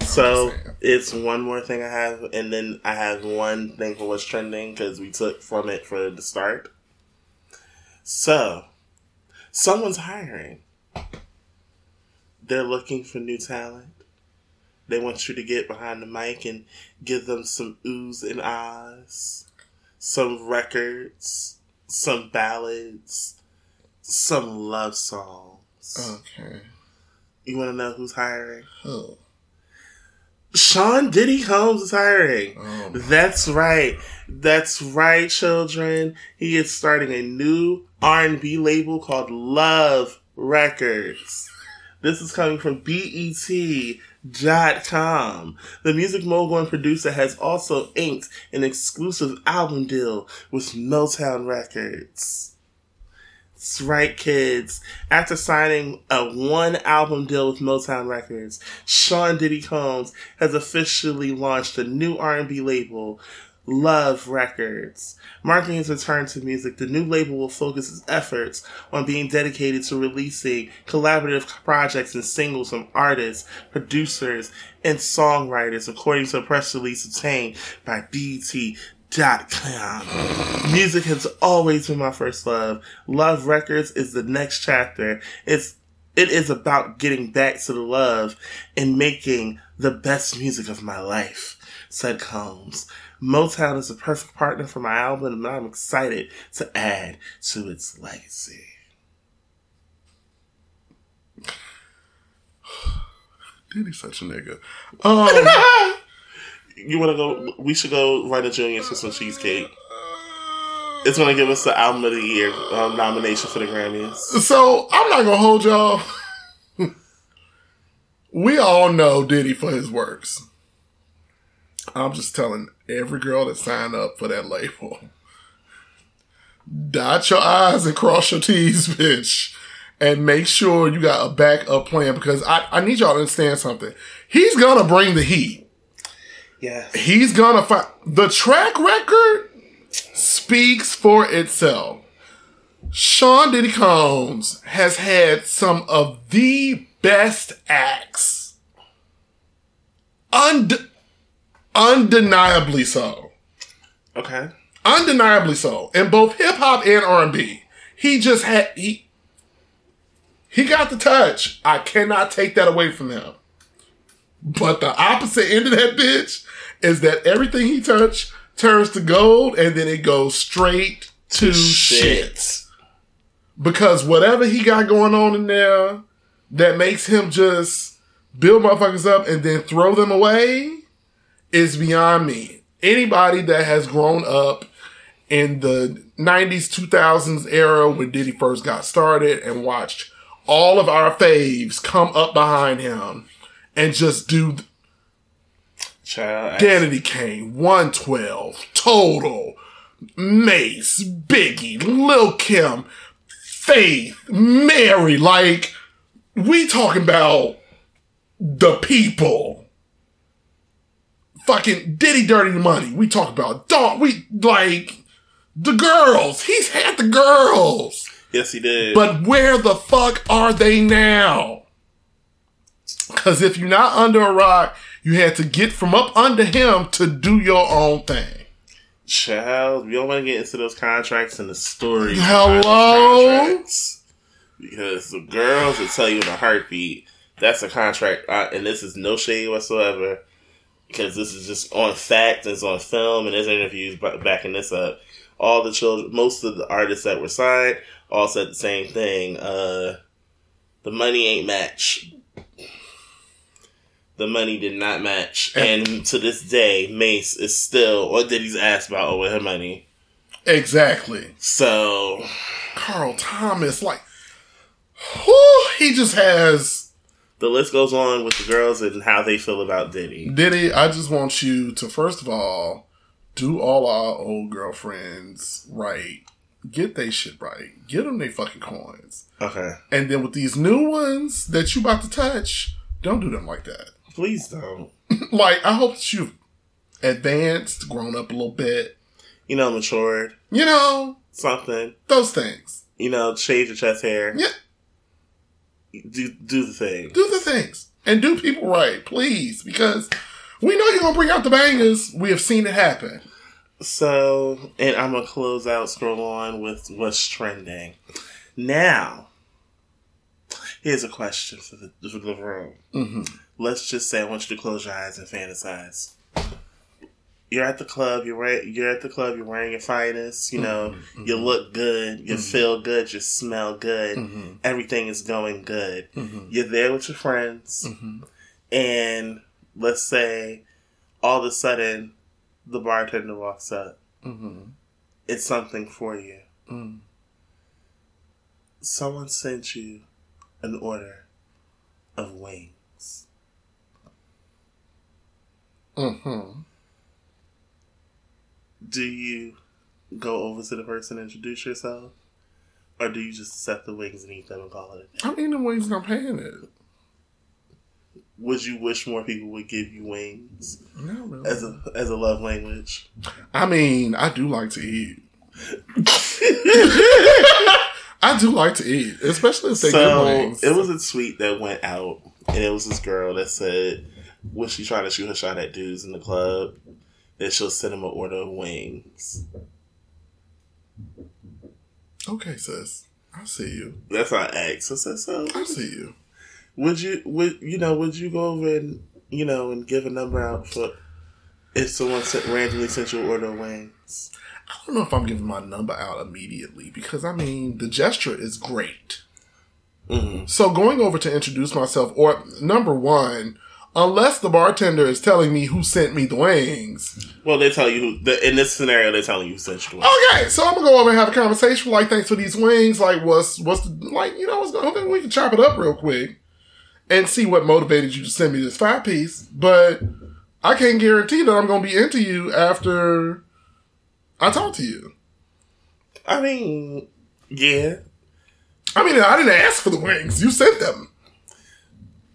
So it's one more thing I have, and then I have one thing for what's trending because we took from it for the start. So, someone's hiring. They're looking for new talent. They want you to get behind the mic and give them some oohs and ahs, some records, some ballads, some love songs. Okay. You want to know who's hiring? Oh. Sean Diddy Combs is hiring. Oh. That's right. That's right, children. He is starting a new R&B label called Love Records. This is coming from BET.com. The music mogul and producer has also inked an exclusive album deal with Motown Records. That's right, kids. After signing a one album deal with Motown Records, Sean Diddy Combs has officially launched a new R&B label, Love Records. Marking his return to music, the new label will focus its efforts on being dedicated to releasing collaborative projects and singles from artists, producers, and songwriters, according to a press release obtained by BT. Music has always been my first love. Love Records is the next chapter. It's it is about getting back to the love and making the best music of my life, said Combs. Motown is the perfect partner for my album and I'm excited to add to its legacy. <sighs> Diddy's such a nigga. Um, <laughs> You wanna go we should go write a junior for some cheesecake. It's gonna give us the album of the year um, nomination for the Grammys. so I'm not gonna hold y'all. <laughs> we all know Diddy for his works. I'm just telling every girl that signed up for that label. Dot your I's and cross your T's, bitch. And make sure you got a backup plan because I, I need y'all to understand something. He's gonna bring the heat. Yes. He's gonna find the track record speaks for itself. Sean Diddy Combs has had some of the best acts. Und- undeniably so. Okay. Undeniably so. In both hip hop and R&B. He just had he he got the touch. I cannot take that away from him. But the opposite end of that bitch is that everything he touched turns to gold and then it goes straight to shit. Shit. Because whatever he got going on in there that makes him just build motherfuckers up and then throw them away is beyond me. Anybody that has grown up in the 90s, 2000s era when Diddy first got started and watched all of our faves come up behind him and just do Child, Danity Kane, 112, Total, Mase, Biggie, Lil Kim, Faith, Mary. Like, we talking about the people. Fucking Diddy Dirty Money. We talk about dog. We like the girls. He's had the girls. yes, he did. But where the fuck are they now? Because if you're not under a rock, you had to get from up under him to do your own thing. Child, we don't want to get into those contracts and the stories. Hello? behind those contracts. Because the girls will tell you in a heartbeat that's a contract, uh, and this is no shade whatsoever. Because this is just on fact, it's on film, and there's interviews backing this up. All the children, most of the artists that were signed, all said the same thing. Uh, the money ain't match. The money did not match, and to this day, Mase is still, or Diddy's asked about over her money. Exactly. So Carl Thomas, like, whew, he just has. The list goes on with the girls and how they feel about Diddy. Diddy, I just want you to, first of all, do all our old girlfriends right. Get they shit right. Get them they fucking coins. Okay, And then with these new ones that you about to touch, don't do them like that. <laughs> please don't. like I hope that you've advanced, grown up a little bit. You know, matured You know, something. those things. You know, shave your chest hair. Yeah, Do do the thing. do the things and do people right, please, because we know you're gonna bring out the bangers. We have seen it happen. So, and I'm gonna close out, scroll on with what's trending. Now, here's a question for the for the room. Mm-hmm. Let's just say I want you to close your eyes and fantasize. You're at the club. You're wear- you're at the club. You're wearing your finest. You know, Mm-hmm. you look good. You feel good. You smell good. Mm-hmm. Everything is going good. You're there with your friends, Mm-hmm. and let's say all of a sudden the bartender walks up. Mm-hmm. It's something for you. Mm. Someone sent you an order of wings. Mm-hmm. Do you go over to the person and introduce yourself? Or do you just set the wings and eat them and call it a day? I'm eating the wings and I'm paying it. Would you wish more people would give you wings No, really. as a as a love language? I mean, I do like to eat. <laughs> I do like to eat, especially if they So wings. it was a tweet that went out, and it was this girl that said, "Was she trying to shoot her shot at dudes in the club? That she'll send them an order of wings." okay, sis. I see you. That's how I asked. I said, "So I see you. would you would you know would you go over and you know and give a number out for if someone sent, randomly sent you an order of wings?" I don't know if I'm giving my number out immediately because I mean the gesture is great. Mhm. So going over to introduce myself, or number one, unless the bartender is telling me who sent me the wings, Well, they tell you who, the, in this scenario. They're telling you who sent you the wings. okay. So I'm gonna go over and have a conversation. Like, thanks for these wings. Like, what's what's the, like? You know, what's going? Okay, we can chop it up real quick and see what motivated you to send me this five piece. But I can't guarantee that I'm gonna be into you after I talk to you. I mean, yeah. I mean, I didn't ask for the wings. You sent them.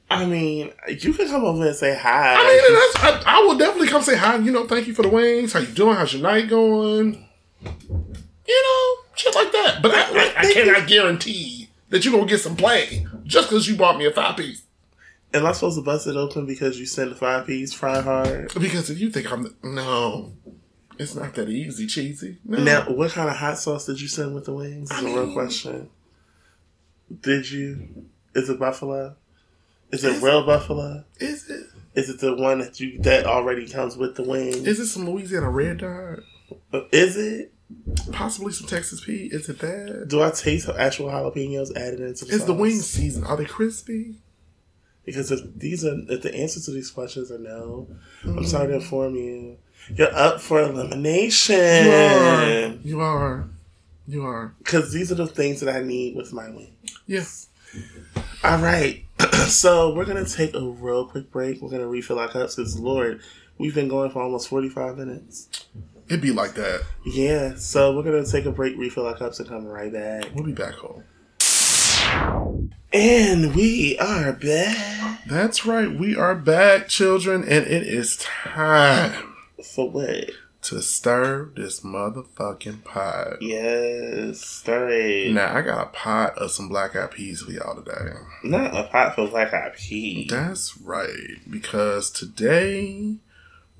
I mean, you can come over and say hi. I mean, that's, I, I will definitely come say hi. You know, thank you for the wings. How you doing? How's your night going? You know, shit like that. But I, like, I cannot guarantee that you're gonna get some play just because you bought me a five piece. Am I supposed to bust it open because you sent the five piece fry hard? Because if you think I'm the, no, it's not that easy, cheesy. No. Now, what kind of hot sauce did you send with the wings? Is I a real mean- question. Did you? Is it buffalo? Is it real buffalo? is it? Is it the one that you that already comes with the wings? Is it some Louisiana red dye? Is it? Possibly some Texas Pete? Is it that? Do I taste actual jalapenos added into the Is the wing wings seasoned? Are they crispy? Because if these are if the answers to these questions are no, I'm sorry Mm-hmm. to inform you, you're up for elimination. You are. You are. You are. Because these are the things that I need with my wing. Yes. All right, <clears throat> so we're gonna take a real quick break. We're gonna refill our cups because Lord, we've been going for almost 45 minutes. It'd be like that. Yeah, so we're gonna take a break, refill our cups, and come right back. We'll be back home. And we are back That's right. We are back, children, and it is time for what? To stir this motherfucking pot. Yes, story. Now I got a pot of some black eyed peas for y'all today. Not a pot for black eyed peas. That's right, because today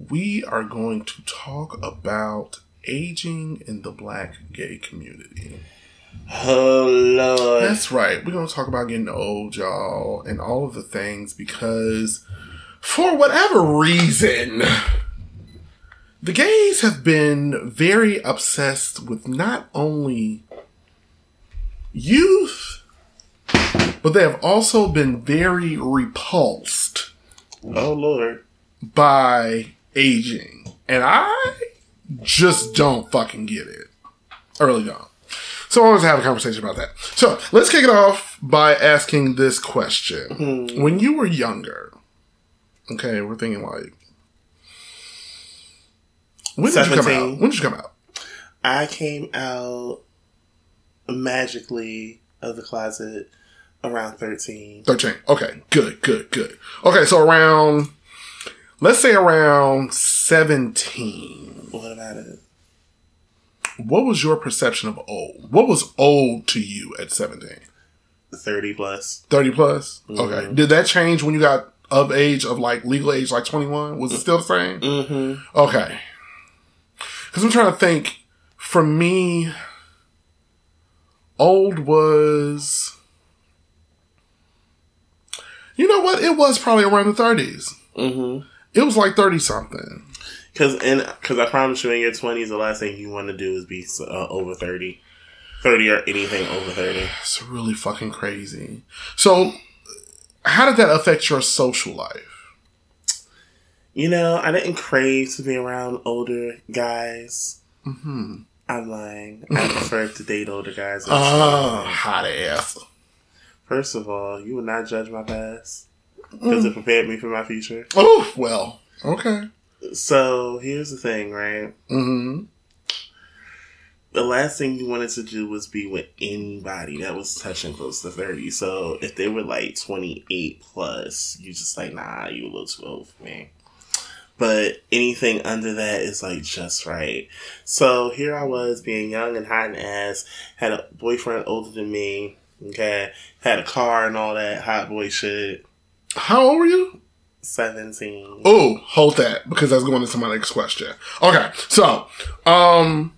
we are going to talk about aging in the black gay community. Oh Lord. That's right. We're going to talk about getting old, y'all, and all of the things because for whatever reason, the gays have been very obsessed with not only youth, but they have also been very repulsed Oh Lord. by aging. And I just don't fucking get it. I really don't. So I wanted to have a conversation about that. So let's kick it off by asking this question. Hmm. When you were younger, okay, we're thinking like when did you come out? When did you come out? I came out magically of the closet around 13. 13. Okay, good, good, good. Okay, so around let's say around 17. What about it? What was your perception of old? What was old to you at 17? 30 plus. 30 plus? Okay. Did that change when you got of age of like legal age, like 21? Was it still the same? Mm-hmm. Okay. Because I'm trying to think. For me, old was. You know what? It was probably around the 30s. Mm-hmm. It was like 30 something. Cause in, cause I promise you, in your twenties, the last thing you want to do is be uh, over thirty, thirty or anything over thirty. It's really fucking crazy. So, how did that affect your social life? You know, I didn't crave to be around older guys. hmm I'm lying. I prefer to date older guys. Ah, <laughs> hot ass. First of all, you would not judge my past because it prepared me for my future. Oh, well, okay. So here's the thing, right? hmm The last thing you wanted to do was be with anybody that was touching close to 30. So if they were like 28 plus, you just like, nah, you a little too old for me. But anything under that is like just right. So here I was being young and hot and ass, had a boyfriend older than me, okay, had a car and all that hot boy shit. How old were you? 17. Oh, hold that because that's going into my next question. Okay, so, um,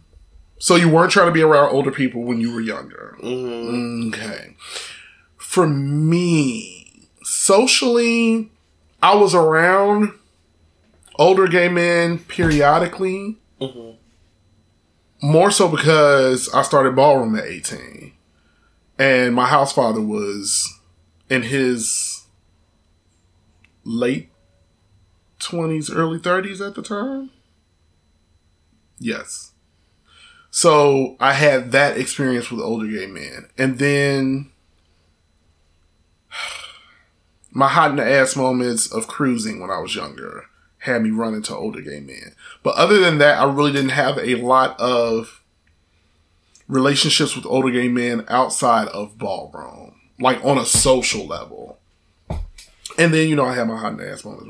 so you weren't trying to be around older people when you were younger. hmm Okay. For me, socially, I was around older gay men periodically. Mhm. More so because I started ballroom at 18. And my house father was in his late 20s, early 30s at the time. Yes. So I had that experience with older gay men. And then <sighs> my hot in the ass moments of cruising when I was younger had me run into older gay men. But other than that, I really didn't have a lot of relationships with older gay men outside of ballroom, like on a social level. And then, you know, I had my hot ass moments.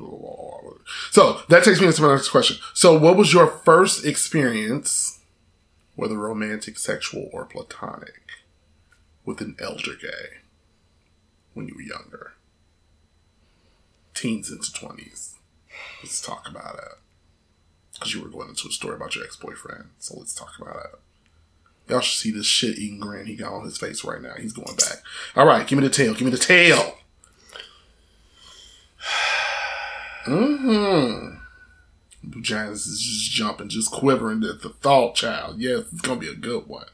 So that takes me into my next question. So, what was your first experience, whether romantic, sexual, or platonic, with an elder gay when you were younger? Teens into 20s. Let's talk about it. Because you were going into a story about your ex boyfriend. So, let's talk about it. Y'all should see this shit eating grin he got on his face right now. He's going back. All right, give me the tail. Give me the tail. <sighs> Mm-hmm. Giants is just jumping, just quivering at the thought, child. Yes, it's gonna be a good one.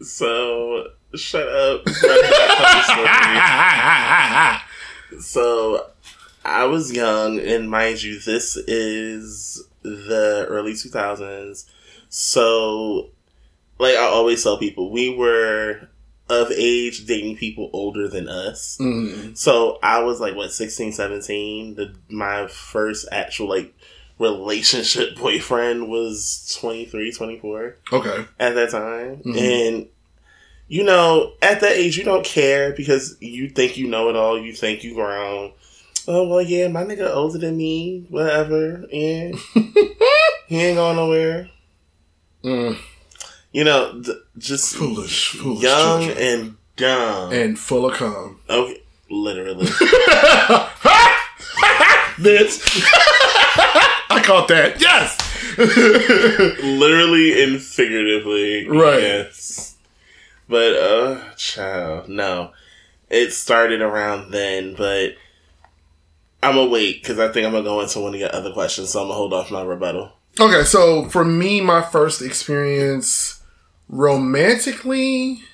So shut up. <laughs> So I was young, and mind you, this is the early two thousands. So, like I always tell people, we were of age dating people older than us. Mm. So I was like, what, 16, 17? The, my first actual, like, relationship <laughs> boyfriend was 23, 24 Okay. at that time. Mhm. And, you know, at that age, you don't care because you think you know it all. You think you grown. Oh, well, yeah, my nigga older than me, whatever. And <laughs> he ain't going nowhere. Mm. You know, th- just Foolish, foolish young children. and dumb. And full of cum. okay, literally. <laughs> Bitch. I caught that. Yes. <laughs> literally and figuratively. Right. Yes. But uh child, no. It started around then, but I'm gonna wait because I think I'm gonna go into one of your other questions, so I'm gonna hold off my rebuttal. Okay, so for me, my first experience romantically. <sighs>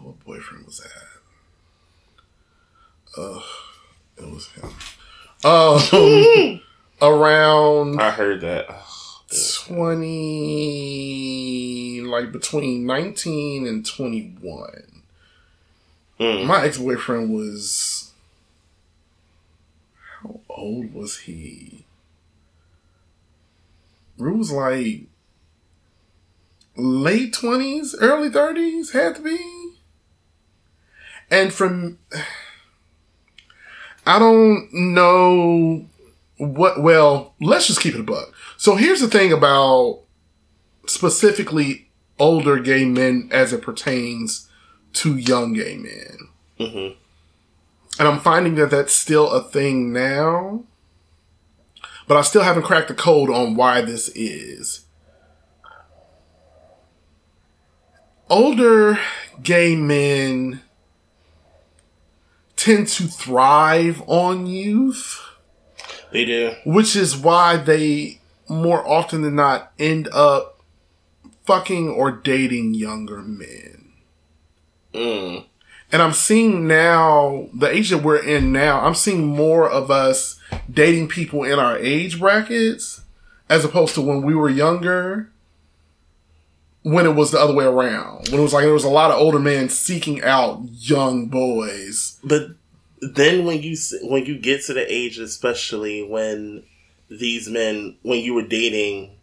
What boyfriend was that? Uh, it was him. Um, <laughs> around I heard that. 20, like between 19 and 21. Mm. My ex boyfriend was. How old was he? It was like late 20s, early 30s, had to be. And from. I don't know what, well, let's just keep it a buck. So here's the thing about specifically older gay men as it pertains to young gay men. Mhm. And I'm finding that that's still a thing now. But I still haven't cracked the code on why this is. Older gay men tend to thrive on youth They do. which is why they more often than not end up fucking or dating younger men. Mm. And I'm seeing now, the age that we're in now, I'm seeing more of us dating people in our age brackets as opposed to when we were younger, when it was the other way around. When it was like there was a lot of older men seeking out young boys. But then when you when you get to the age, especially when these men, when you were dating,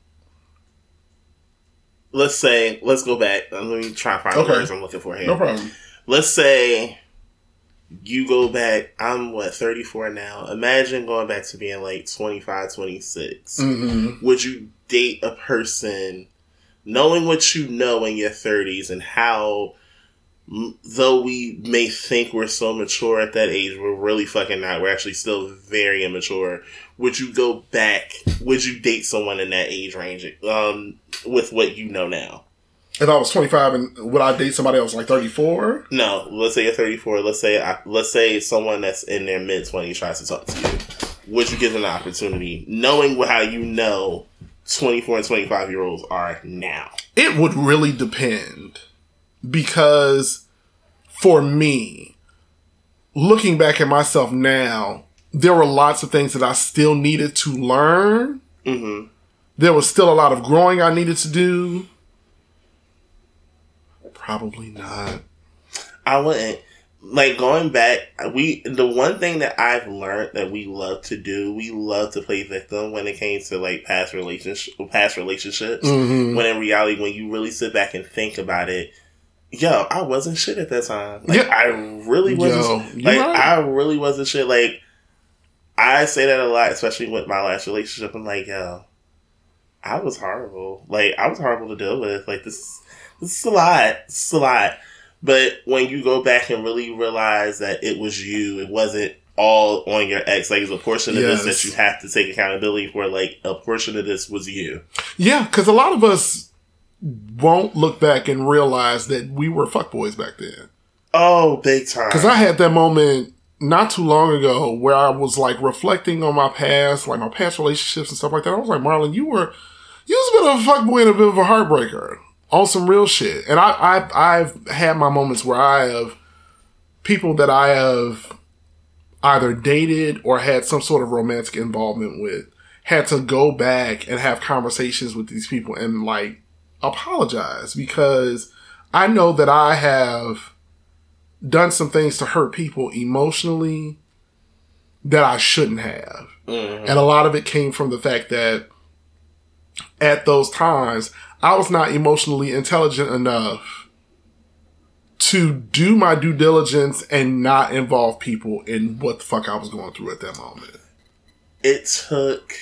let's say, let's go back. Let me try and find Okay. the words I'm looking for here. No problem. let's say you go back i'm what 34 now imagine going back to being like 25 26 hmm would you date a person knowing what you know in your 30s and how though we may think we're so mature at that age we're really fucking not we're actually still very immature would you go back would you date someone in that age range um with what you know now If I was 25 and would I date somebody else like 34? No, let's say you're 34. Let's say I, let's say someone that's in their mid 20s tries to talk to you. Would you give them an opportunity, knowing how you know 24 and 25 year olds are now? It would really depend because for me, looking back at myself now, there were lots of things that I still needed to learn. hmm There was still a lot of growing I needed to do. Probably not. I wouldn't like going back. We the one thing that I've learned that we love to do, we love to play victim when it came to like past relationship, past relationships. Mhm. When in reality, when you really sit back and think about it, yo, I wasn't shit at that time. Like Yeah. I really wasn't. Yo, like right. I really wasn't shit. Like I say that a lot, especially with my last relationship. I'm like, yo, I was horrible. Like I was horrible to deal with. Like this, this is a lot. This is a lot. But when you go back and really realize that it was you, it wasn't all on your ex. Like there's a portion of Yes. this that you have to take accountability for. Like a portion of this was you. Yeah, because a lot of us won't look back and realize that we were fuckboys back then. Oh, big time. Because I had that moment not too long ago where I was like reflecting on my past, like my past relationships and stuff like that. I was like, Marlon, you were you was a bit of a fuckboy and a bit of a heartbreaker on some real shit. And I, I I've had my moments where I have people that I have either dated or had some sort of romantic involvement with had to go back and have conversations with these people and like apologize because I know that I have done some things to hurt people emotionally that I shouldn't have. Mm-hmm. And a lot of it came from the fact that at those times, I was not emotionally intelligent enough to do my due diligence and not involve people in what the fuck I was going through at that moment. it took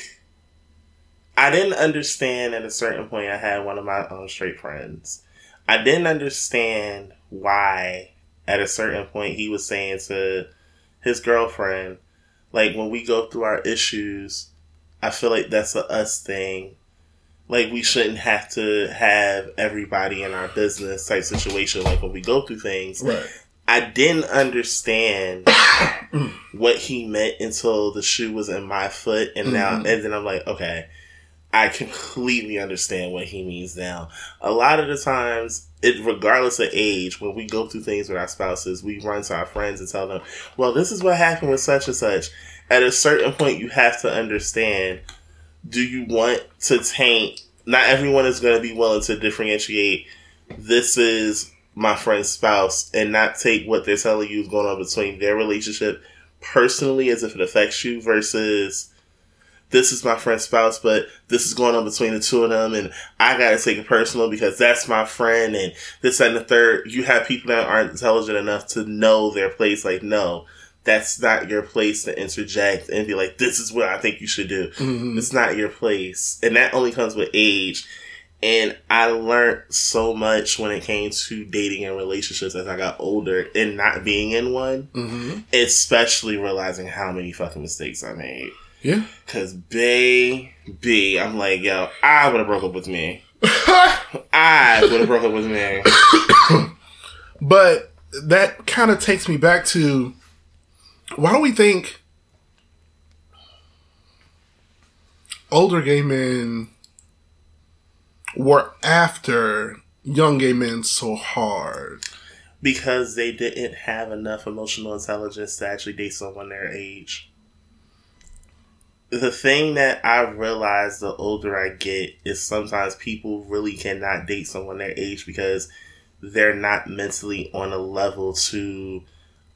I didn't understand at a certain point I had one of my own straight friends. I didn't understand why at a certain point he was saying to his girlfriend, like when we go through our issues, I feel like that's a us thing. Like we shouldn't have to have everybody in our business type situation like when we go through things. Right. I didn't understand <coughs> what he meant until the shoe was in my foot, and now mm-hmm. and then I'm like, okay, I completely understand what he means now. A lot of the times, it regardless of age, when we go through things with our spouses, we run to our friends and tell them, "Well, this is what happened with such and such." At a certain point, you have to understand: Do you want to taint? Not everyone is going to be willing to differentiate. This is my friend's spouse and not take what they're telling you is going on between their relationship personally as if it affects you versus this is my friend's spouse, but this is going on between the two of them, and I gotta take it personal because that's my friend, and this and the third. You have people that aren't intelligent enough to know their place. Like, no, that's not your place to interject and be like, this is what I think you should do. Mm-hmm. It's not your place, and that only comes with age. And I learned so much when it came to dating and relationships as I got older and not being in one, mm-hmm. especially realizing how many fucking mistakes I made. Yeah. Cause baby, I'm like, yo, I would have broke up with me. <laughs> I would have broke up with me. <coughs> But that kind of takes me back to why do we think older gay men were after young gay men so hard? Because they didn't have enough emotional intelligence to actually date someone their age. The thing that I realize the older I get is sometimes people really cannot date someone their age because they're not mentally on a level to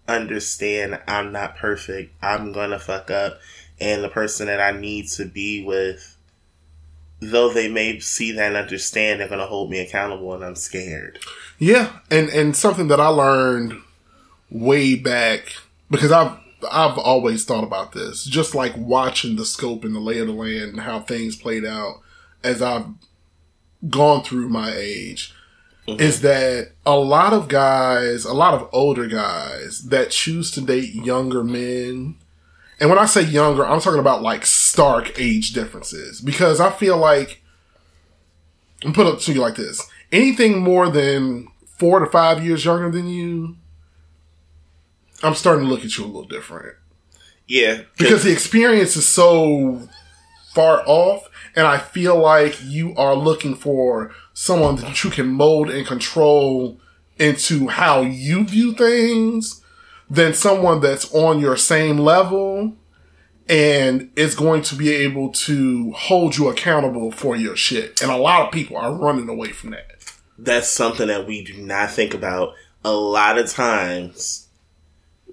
understand I'm not perfect. I'm gonna fuck up. And the person that I need to be with, though they may see that and understand, they're gonna hold me accountable and I'm scared. Yeah, and and something that I learned way back because I've I've always thought about this, just like watching the scope and the lay of the land and how things played out as I've gone through my age. Mm-hmm. Is that a lot of guys, a lot of older guys that choose to date younger men, and when I say younger, I'm talking about like stark age differences because I feel like I'm put it to you like this: anything more than four to five years younger than you, I'm starting to look at you a little different Yeah, because the experience is so far off, and I feel like you are looking for someone that you can mold and control into how you view things than someone that's on your same level and is going to be able to hold you accountable for your shit. And a lot of people are running away from that. that's something that we do not think about. A lot of times,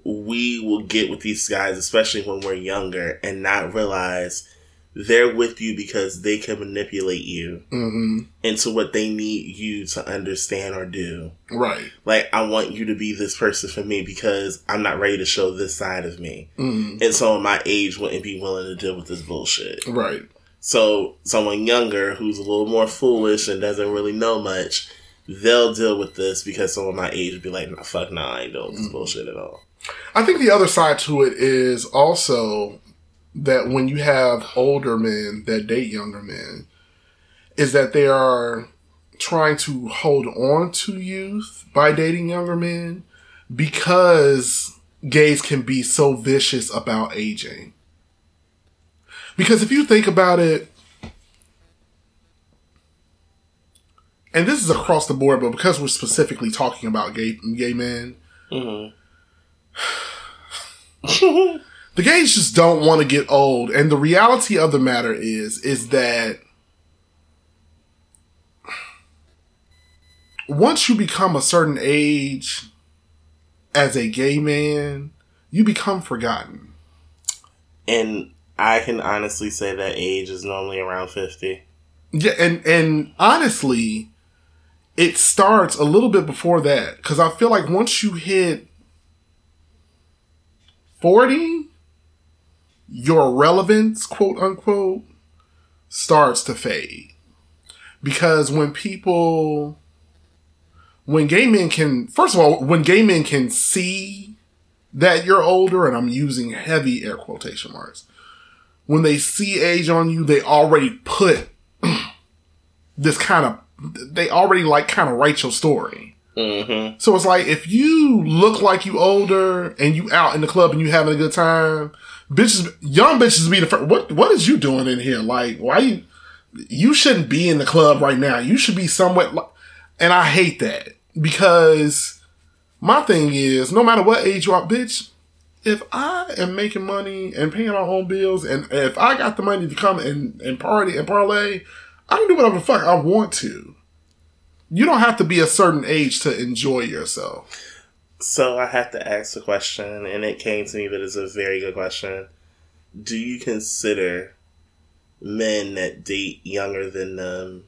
we will get with these guys, especially when we're younger, and not realize they're with you because they can manipulate you mm-hmm. into what they need you to understand or do. Right. Like, I want you to be this person for me because I'm not ready to show this side of me. Mm-hmm. And someone my age wouldn't be willing to deal with this bullshit. Right. So someone younger who's a little more foolish and doesn't really know much, they'll deal with this because someone my age would be like, nah, fuck nah, I ain't dealing with this mm-hmm. bullshit at all. I think the other side to it is also that when you have older men that date younger men, is that they are trying to hold on to youth by dating younger men because gays can be so vicious about aging. Because if you think about it, and this is across the board, but because we're specifically talking about gay gay men, mm-hmm. The gays just don't want to get old. And the reality of the matter is, is that once you become a certain age as a gay man, you become forgotten. And I can honestly say that age is normally around 50. Yeah, and and honestly, it starts a little bit before that because I feel like once you hit forty, your relevance, quote unquote, starts to fade. Because when people, when gay men can, first of all, when gay men can see that you're older, and I'm using heavy air quotation marks, when they see age on you, they already put <clears throat> this kind of they already like kind of write your story. Mm-hmm. So it's like if you look like you older and you out in the club and you having a good time, bitches, young bitches be the first. What what is you doing in here? Like why you you shouldn't be in the club right now. You should be somewhat. And I hate that because my thing is no matter what age you are, bitch. If I am making money and paying our own bills, and if I got the money to come and, and party and parlay, I can do whatever the fuck I want to. You don't have to be a certain age to enjoy yourself. So I have to ask a question, and it came to me, but it's a very good question. Do you consider men that date younger than them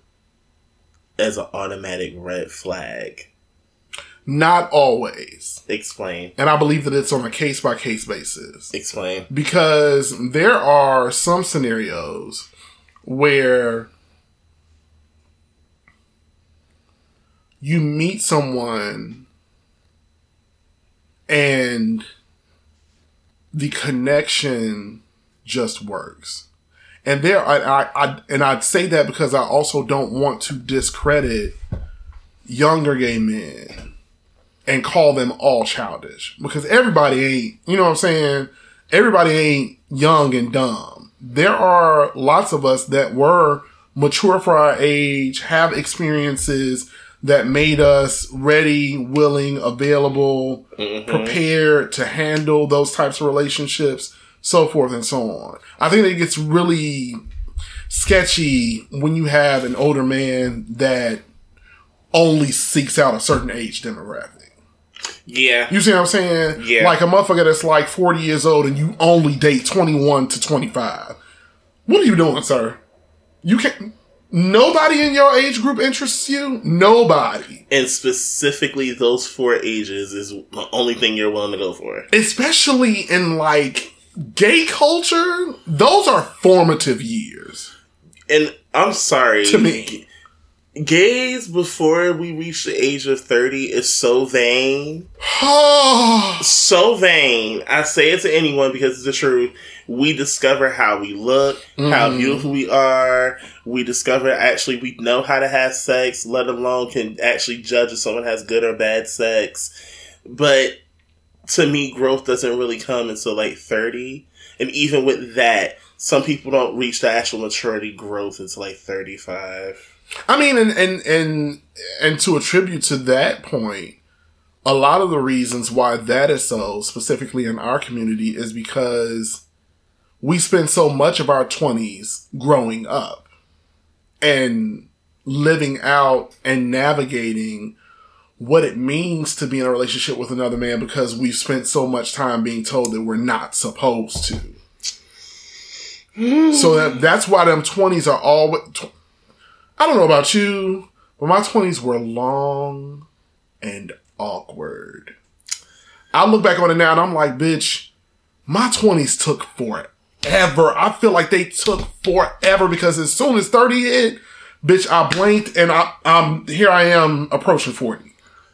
as an automatic red flag? Not always. Explain. And I believe that it's on a case by case basis. Explain. Because there are some scenarios where you meet someone and the connection just works. And there, I, I, I, and I'd say that because I also don't want to discredit younger gay men and call them all childish because everybody ain't, you know what I'm saying? Everybody ain't young and dumb. There are lots of us that were mature for our age, have experiences that made us ready, willing, available, mm-hmm. prepared to handle those types of relationships, so forth and so on. I think it gets really sketchy when you have an older man that only seeks out a certain age demographic. Yeah. You see what I'm saying? Yeah. Like a motherfucker that's like 40 years old and you only date 21 to 25. What are you doing, sir? You can't. Nobody in your age group interests you? Nobody. And specifically, those four ages is the only thing you're willing to go for. Especially in like gay culture, those are formative years. And I'm sorry. To me. Gays before we reach the age of 30 is so vain. <sighs> So vain. I say it to anyone because it's the truth. We discover how we look, how mm-hmm. beautiful we are. We discover actually we know how to have sex, let alone can actually judge if someone has good or bad sex. But to me, growth doesn't really come until like 30. And even with that, some people don't reach the actual maturity growth until like 35. I mean, and, and, and, and to attribute to that point, a lot of the reasons why that is so, specifically in our community, is because we spend so much of our 20s growing up and living out and navigating what it means to be in a relationship with another man because we've spent so much time being told that we're not supposed to. Hmm. so that that's why them 20s are always. Tw- I don't know about you, but my 20s were long and awkward. I look back on it now and I'm like, bitch, my 20s took forever. I feel like they took forever because as soon as 30 hit, bitch, I blinked and I, I'm here I am approaching 40.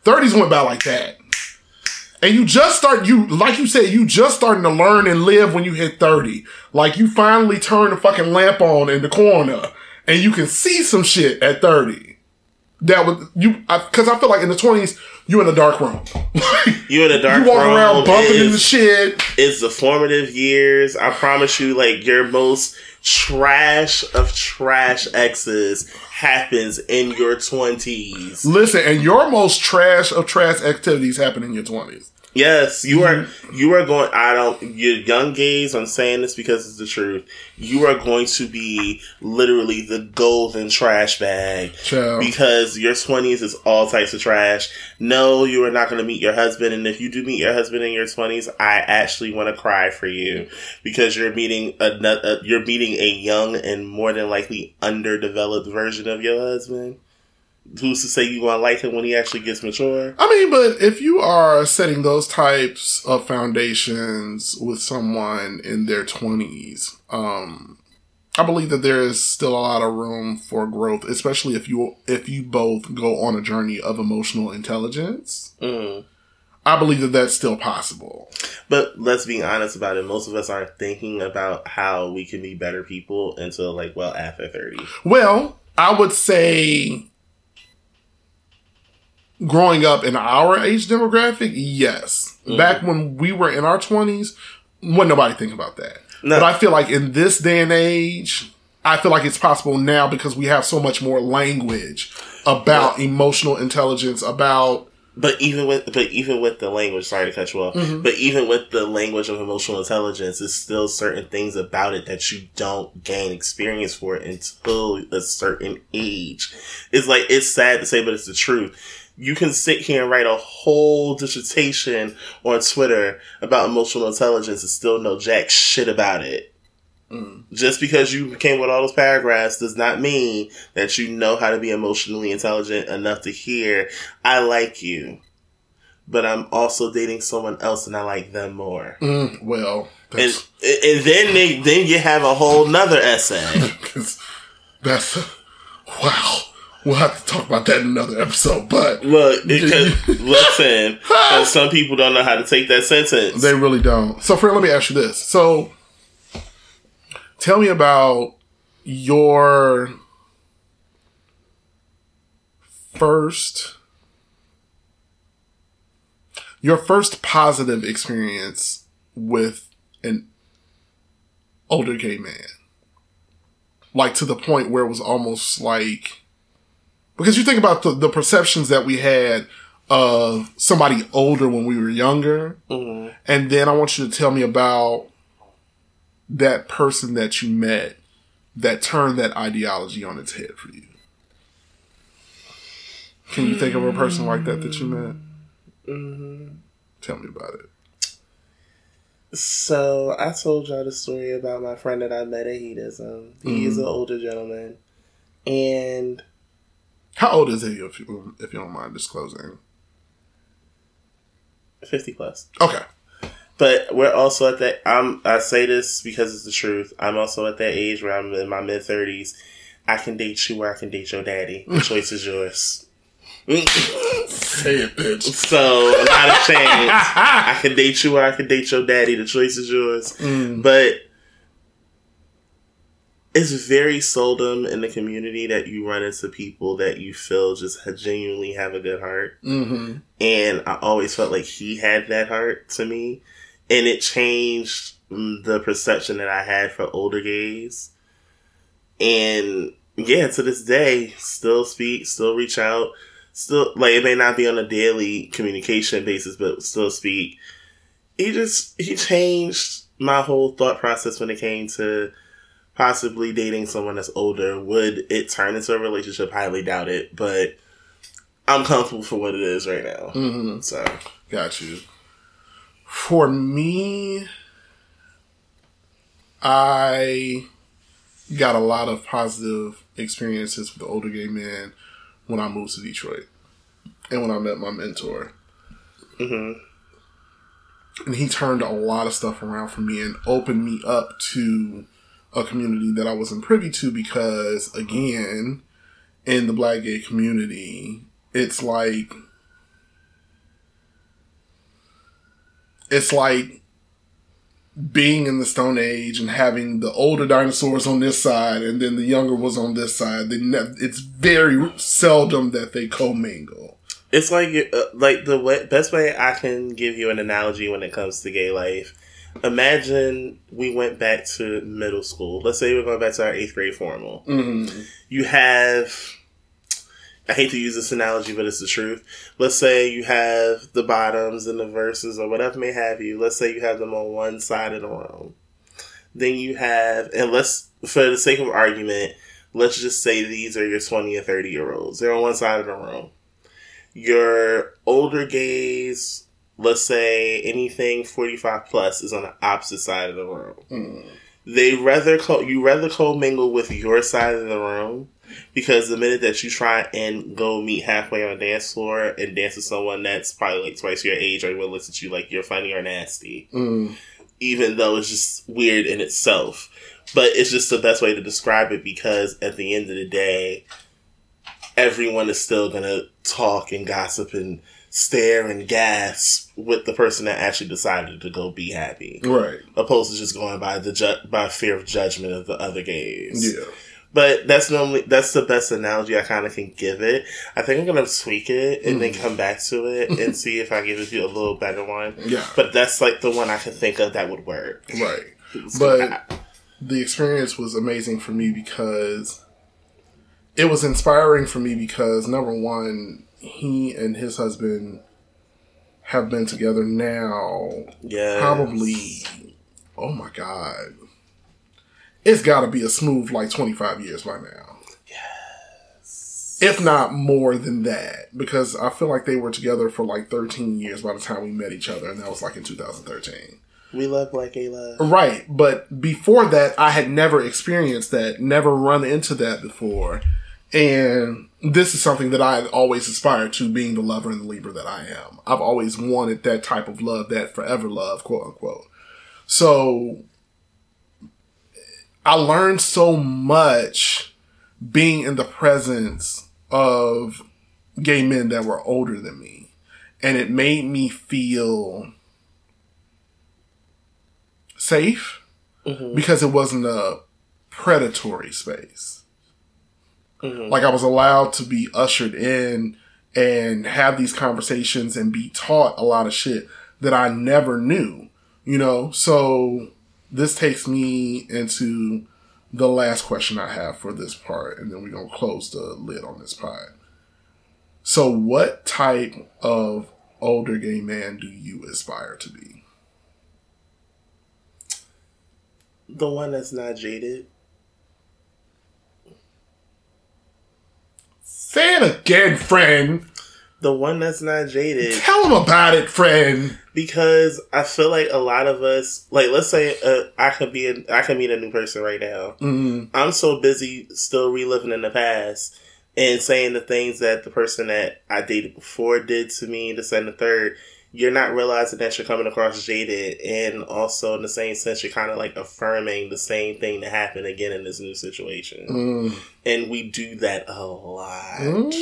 30s went by like that. And you just start, you, like you said, you just starting to learn and live when you hit 30. Like you finally turn the fucking lamp on in the corner and you can see some shit at 30. that would you because I, feel like in the twenties you're in a dark room. <laughs> you're in a dark you walk room. around bumping into shit. it's the formative years. I promise you, like your most trash of trash exes happens in your twenties. Listen, and your most trash of trash activities happen in your twenties. Yes, you are. Mm-hmm. You are going. I don't. You young gays. I'm saying this because it's the truth. You are going to be literally the golden trash bag Child. because your 20s is all types of trash. No, you are not going to meet your husband, and if you do meet your husband in your 20s, I actually want to cry for you because you're meeting a, a you're meeting a young and more than likely underdeveloped version of your husband. Who's to say you're gonna like him when he actually gets mature? I mean, but if you are setting those types of foundations with someone in their twenties, um, I believe that there is still a lot of room for growth, especially if you if you both go on a journey of emotional intelligence. Mm. I believe that that's still possible. But let's be honest about it. Most of us aren't thinking about how we can be better people until like well after thirty. Well, I would say growing up in our age demographic, yes. Mm-hmm. Back when we were in our 20s, wasn't nobody think about that. No. But I feel like in this day and age, I feel like it's possible now because we have so much more language about emotional intelligence, about But even with but even with the language, sorry to cut you off. Mm-hmm. But even with the language of emotional intelligence, there's still certain things about it that you don't gain experience for until a certain age. It's like it's sad to say, but it's the truth. You can sit here and write a whole dissertation on Twitter about emotional intelligence and still know jack shit about it. Just because you came with all those paragraphs does not mean that you know how to be emotionally intelligent enough to hear, I like you, but I'm also dating someone else and I like them more. mm, well, And and then they, then you have a whole nother essay. <laughs> that's wow. We'll have to talk about that in another episode, but Look, because <laughs> listen, <laughs> some people don't know how to take that sentence. They really don't. So, friend, let me ask you this. So, tell me about your first your first positive experience with an older gay man. Like to the point where it was almost like because you think about the, the perceptions that we had of somebody older when we were younger. Mhm. And then I want you to tell me about that person that you met that turned that ideology on its head for you. Can you think of a person like that that you met? Tell me about it. So I told y'all the story about my friend that I met at Hedonism. He is an older gentleman, and How old is he, if you, if you don't mind disclosing? fifty plus. Okay. But we're also at that. I'm. I say this because it's the truth. I'm also at that age where I'm in my mid thirties. <laughs> <laughs> I can date you, or I can date your daddy. The choice is yours. Say it, bitch. So not a chance. I can date you, or I can date your daddy. The choice is yours. But it's very seldom in the community that you run into people that you feel just genuinely have a good heart. Mm-hmm. and I always felt like he had that heart to me, and it changed mm, the perception that I had for older gays. And yeah, to this day, still speak, still reach out, still like it may not be on a daily communication basis, but still speak. He just he changed my whole thought process when it came to possibly dating someone that's older. Would it turn into a relationship? Highly doubt it, but I'm comfortable for what it is right now. Mm-hmm. So Got you. For me, I got a lot of positive experiences with older gay men when I moved to Detroit and when I met my mentor. hmm And he turned a lot of stuff around for me and opened me up to a community that I wasn't privy to because, again, in the black gay community, it's like it's like being in the Stone Age and having the older dinosaurs on this side and then the younger was on this side. They ne- it's very seldom that they commingle. It's like uh, like the way, best way I can give you an analogy when it comes to gay life. Imagine we went back to middle school. Let's say we're going back to our eighth grade formal. Mm-hmm. You have. I hate to use this analogy, but it's the truth. Let's say you have the bottoms and the verses or whatever may have you. Let's say you have them on one side of the room. Then you have, and let's, for the sake of argument, let's just say these are your 20 or 30 year olds. They're on one side of the room your older gays, let's say anything 45 plus, is on the opposite side of the room. Mm. They rather co- you rather co-mingle with your side of the room because the minute that you try and go meet halfway on a dance floor and dance with someone that's probably like twice your age or will look at you like you're funny or nasty, mm. even though it's just weird in itself. But it's just the best way to describe it because at the end of the day, everyone is still gonna talk and gossip and stare and gasp with the person that actually decided to go be happy, Right. opposed to just going by the ju- by fear of judgment of the other gays. Yeah. But that's normally that's the best analogy I kind of can give it. I think I'm gonna tweak it and then mm. come back to it <laughs> and see if I give you a little better one. Yeah. But that's like the one I can think of that would work. Right. But the experience was amazing for me because it was inspiring for me because number one, he and his husband have been together now yeah, probably oh my god. It's gotta be a smooth like twenty five years by now. Yes. If not more than that. Because I feel like they were together for like thirteen years by the time we met each other, and that was like in two thousand thirteen. we love like a love. Right, but before that, I had never experienced that, never run into that before. And this is something that I always aspired to, being the lover and the leader that I am. I've always wanted that type of love, that forever love, quote unquote. So I learned so much being in the presence of gay men that were older than me. And it made me feel safe mm-hmm. because it wasn't a predatory space. Mm-hmm. Like I was allowed to be ushered in and have these conversations and be taught a lot of shit that I never knew, you know? So this takes me into the last question I have for this part, and then we're going to close the lid on this pod. So, what type of older gay man do you aspire to be? The one that's not jaded. Say it again, friend. The one that's not jaded. Tell him about it, friend. because I feel like a lot of us, like let's say uh, I could be, a, I could meet a new person right now. Mm-hmm. I'm so busy still reliving in the past and saying the things that the person that I dated before did to me, the second, the third. You're not realizing that you're coming across jaded, and also in the same sense, you're kind of like affirming the same thing that happened again in this new situation. Mm. And we do that a lot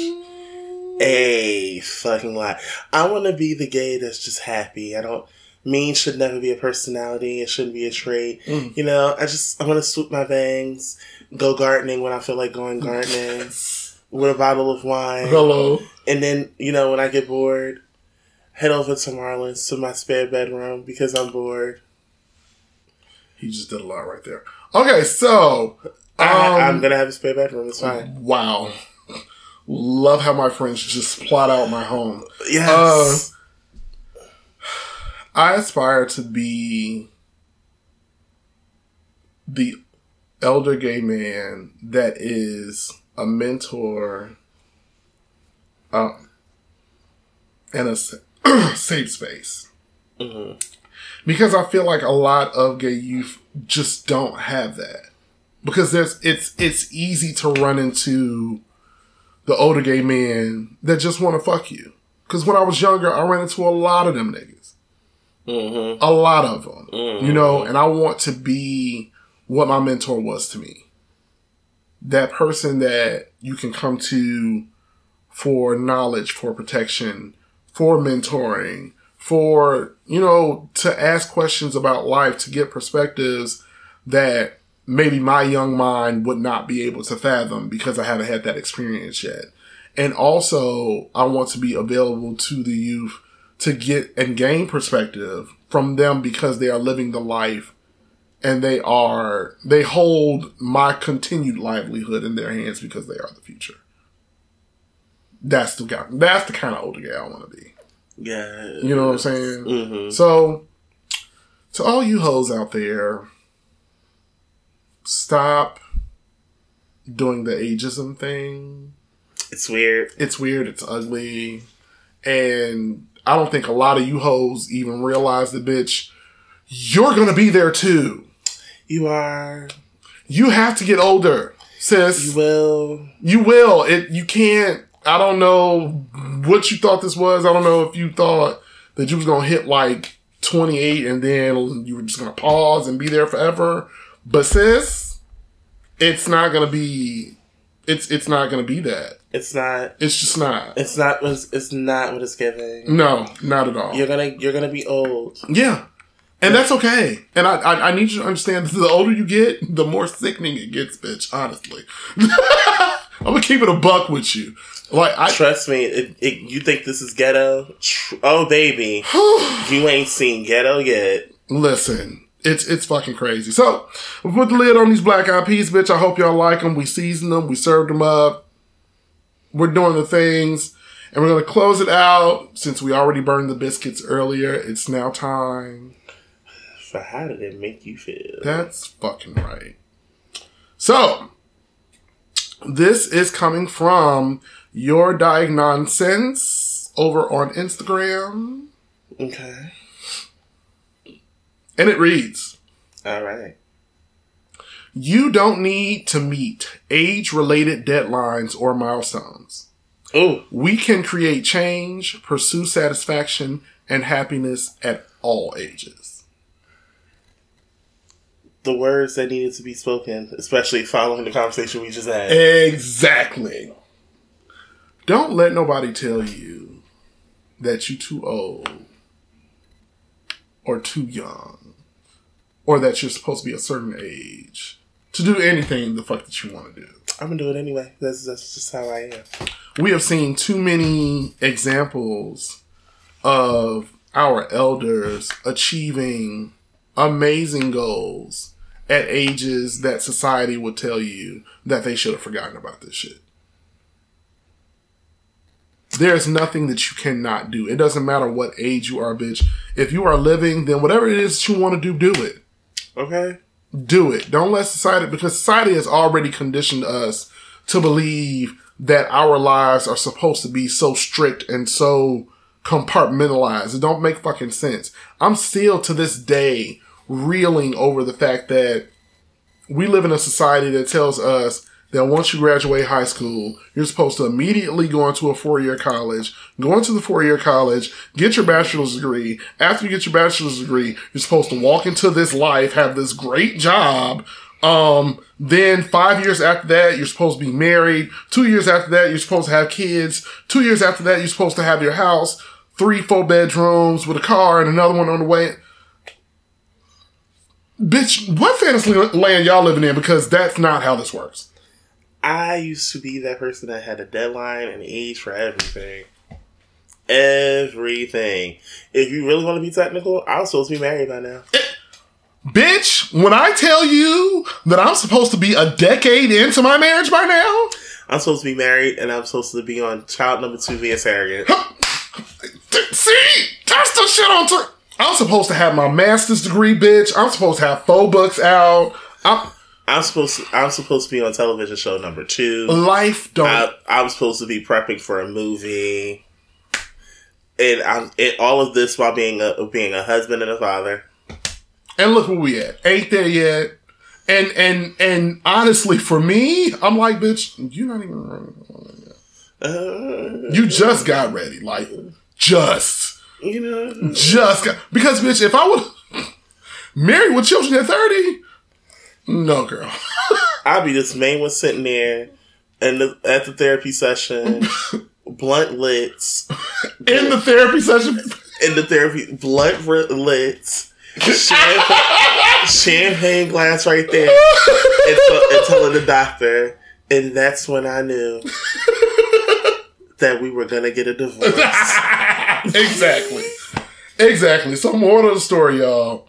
a fucking lot. I want to be the gay that's just happy. I don't. Mean should never be a personality. It shouldn't be a trait. You know, I just I want to swoop my bangs, go gardening when I feel like going <laughs> gardening, with a bottle of wine, Hello. and then you know when I get bored, head over to Marlins to my spare bedroom because I'm bored. He just did a lot right there. Okay, so I, I'm um, gonna have a spare bedroom. It's fine. wow. Love how my friends just plot out my home. Yes. I aspire to be the elder gay man that is a mentor um, and a <clears throat> safe space. Because I feel like a lot of gay youth just don't have that. Because there's it's it's easy to run into the older gay men that just want to fuck you. Because when I was younger, I ran into a lot of them niggas. A lot of them. You know, mm-hmm. and I want to be what my mentor was to me. That person that you can come to for knowledge, for protection, for mentoring, for, you know, to ask questions about life, to get perspectives that maybe my young mind would not be able to fathom because I haven't had that experience yet. And also, I want to be available to the youth to get and gain perspective from them because they are living the life and they are, they hold my continued livelihood in their hands because they are the future. That's the guy, that's the kind of older guy I want to be. Yeah. You know what I'm saying? hmm So, to all you hoes out there, stop doing the ageism thing. It's weird. It's weird, it's ugly, and I don't think a lot of you hoes even realize the bitch, you're gonna be there too. You are. You have to get older, sis. You will. You will. It. You can't. I don't know what you thought this was. I don't know if you thought that you was gonna hit like 28 and then you were just gonna pause and be there forever. But sis, it's not gonna be. It's it's not gonna be that. It's not. It's just not. It's not. It's, it's not what it's giving. No, not at all. You're gonna. You're gonna be old. Yeah. And that's okay. And I, I, I need you to understand that the older you get, the more sickening it gets, bitch, honestly. <laughs> I'm gonna keep it a buck with you. Like, I, Trust me. It, it, you think this is ghetto? Tr- Oh baby, <sighs> you ain't seen ghetto yet. Listen, it's it's fucking crazy. So we put the lid on these black eyed peas, bitch. I hope y'all like them. We seasoned them. We served them up. We're doing the things, and we're gonna close it out since we already burned the biscuits earlier. It's now time. So how did it make you feel? That's fucking right. So this is coming from your Dying Nonsense over on Instagram, Okay. and it reads. All right. You don't need to meet age related deadlines or milestones. Ooh. We can create change, pursue satisfaction, and happiness at all ages. The words that needed to be spoken, especially following the conversation we just had. Exactly. Don't let nobody tell you that you're too old or too young or that you're supposed to be a certain age to do anything the fuck that you want to do. I'm gonna do it anyway. That's that's just how I am. we have seen too many examples of our elders achieving amazing goals at ages that society would tell you that they should have forgotten about this shit. There's nothing that you cannot do. It doesn't matter what age you are, bitch. If you are living, then whatever it is that you want to do, do it Okay. do it. Don't let society, because society has already conditioned us to believe that our lives are supposed to be so strict and so compartmentalized. It don't make fucking sense. I'm still to this day reeling over the fact that we live in a society that tells us that once you graduate high school, you're supposed to immediately go into a four year college, go into the four year college, get your bachelor's degree. After you get your bachelor's degree, you're supposed to walk into this life, have this great job. Um, then five years after that, you're supposed to be married. Two years after that, you're supposed to have kids. Two years after that, you're supposed to have your house, three, four bedrooms with a car and another one on the way. Bitch, what fantasy land y'all living in? Because that's not how this works. I used to be that person that had a deadline and age for everything. Everything. If you really want to be technical, I was supposed to be married by now. Bitch, when I tell you that I'm supposed to be a decade into my marriage by now, I'm supposed to be married and I'm supposed to be on child number two via surrogate. see, that's the shit on. T- I'm supposed to have my master's degree, bitch. I'm supposed to have four books out. I'm, I'm supposed to, I'm supposed to be on television show number two. life don't. I, I'm supposed to be prepping for a movie, and I'm and all of this while being a being a husband and a father. And look where we at. Ain't there yet. And and and honestly, for me, I'm like, bitch, you're not even. Uh, You just got ready, like just, you know, just got because, bitch, if I would <laughs> married with children at thirty, no, girl. <laughs> I'd be this main one sitting there, and the, at the therapy session, <laughs> blunt lits, In the therapy session, in the therapy, blood lit, champagne, <laughs> champagne glass right there, and, tell- and telling the doctor. And that's when I knew that we were gonna get a divorce. exactly. Exactly. So, more of the story, y'all.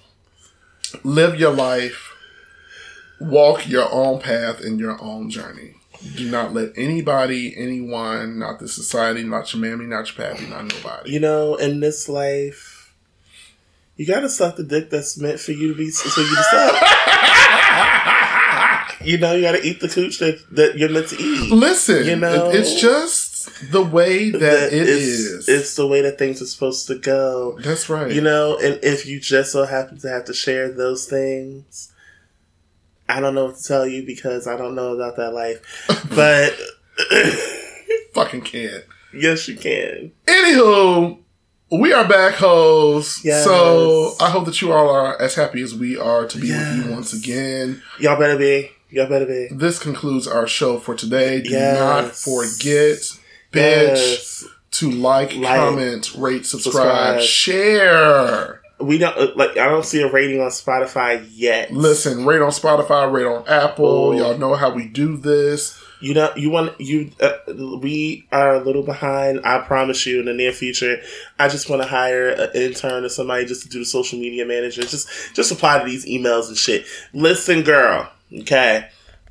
Live your life. Walk your own path in your own journey. Do not let anybody, anyone, not the society, not your mammy, not your pappy, not nobody. you know, in this life, you gotta suck the dick that's meant for you to be for you to suck. <laughs> you know, you gotta eat the cooch that, that you're meant to eat. Listen, You know? it's just the way that it it's, is. It's the way that things are supposed to go. That's right. You know, and if you just so happen to have to share those things, I don't know what to tell you because I don't know about that life. But <laughs> fucking can't. yes, you can. Anywho, we are back, hoes. Yes. So I hope that you all are as happy as we are to be with you once again. Y'all better be. Y'all better be. This concludes our show for today. Do Yes. not forget, bitch, Yes. to like, Like, comment, rate, subscribe, subscribe. share. We don't uh, like. I don't see a rating on Spotify yet. Listen, rate on Spotify, rate on Apple. Oh. Y'all know how we do this. You know, you want you. Uh, we are a little behind. I promise you, in the near future, I just want to hire an intern or somebody just to do the social media manager. Just, just apply to these emails and shit. Listen, girl. Okay.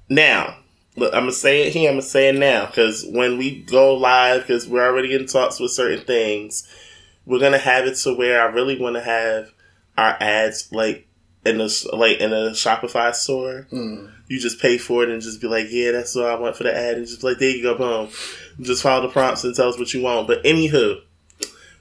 Now, look, I'm gonna say it here. I'm gonna say it now because when we go live, because we're already in talks with certain things, we're gonna have it to where I really want to have our ads like in the like in a Shopify store mm. you just pay for it and just be like, yeah, that's what I want for the ad, and just like, there you go, boom. Just follow the prompts and tell us what you want. But anywho,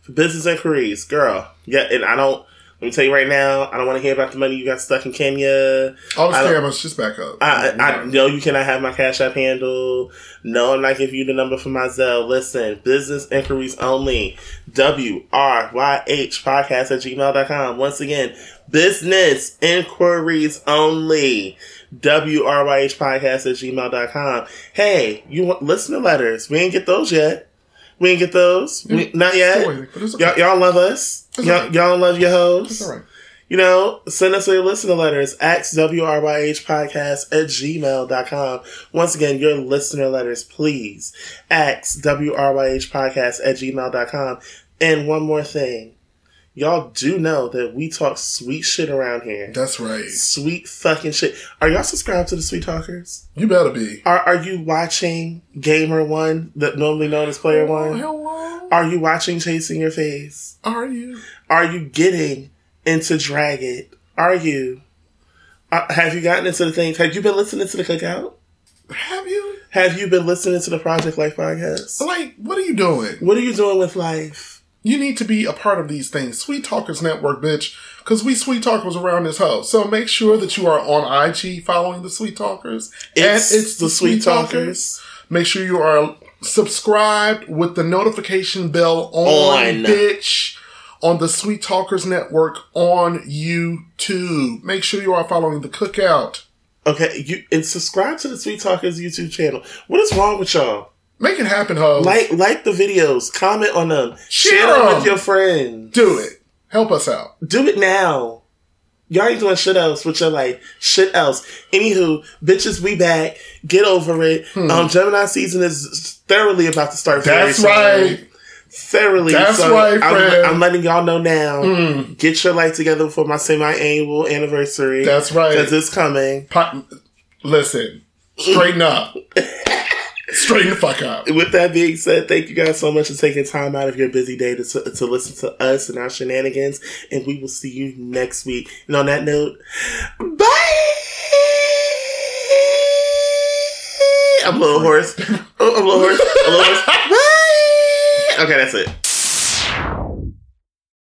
for business inquiries, girl, yeah, and I don't. Let me tell you right now, I don't want to hear about the money you got stuck in Kenya. All don't- scammers, just back up. I, I know you cannot have my Cash App handle. No, I'm not giving you the number for my Zelle. Listen, business inquiries only. W R Y H podcast at gmail.com. Once again, business inquiries only. W R Y H podcast at gmail.com. Hey, you want listener letters? We ain't get those yet. We ain't get those. We, not yet. Still waiting, but it's okay. Y'all, y'all love us. Y'all, okay. y'all love your hoes all right. you know, send us your listener letters, axwryhpodcast at gmail.com. Once again, your listener letters, please, axwryhpodcast at gmail.com. And one more thing. Y'all do know that we talk sweet shit around here. That's right. Sweet fucking shit. Are y'all subscribed to the Sweet Talkers? You better be. Are, are you watching Gamer One, that normally known as Player One? Hello. Are you watching Chasing Your Face? Are you? Are you getting into Drag It? Are you? Uh, have you gotten into the things? Have you been listening to the Cookout? Have you? Have you been listening to the Project Life podcast? Like, what are you doing? What are you doing with life? You need to be a part of these things. Sweet Talkers Network, bitch. Because we sweet talkers around this house. So make sure that you are on IG following the Sweet Talkers. It's and it's the Sweet Talkers. Make sure you are subscribed with the notification bell on, On. bitch. On the Sweet Talkers Network on YouTube. Make sure you are following the cookout. Okay, you and subscribe to the Sweet Talkers YouTube channel. What is wrong with y'all? Make it happen, hoes. Like, like the videos, comment on them, Share share them with your friends. Do it. Help us out. Do it now. Y'all ain't doing shit else with your life. Shit else. Anywho, bitches, we back. Get over it. Um, Gemini season is thoroughly about to start. Hmm. That's soon. right. Thoroughly. That's so right, I'm, friend. Hmm. I'm letting y'all know now. Get your life together for my semi-annual anniversary. That's right. Because it's coming. Listen, straighten up. <laughs> straighten the fuck up. With that being said, thank you guys so much for taking time out of your busy day to, to listen to us and our shenanigans. And we will see you next week. And on that note, bye! I'm a little hoarse. Oh, I'm a little hoarse. I'm a little hoarse. <laughs> Bye! Okay, that's it.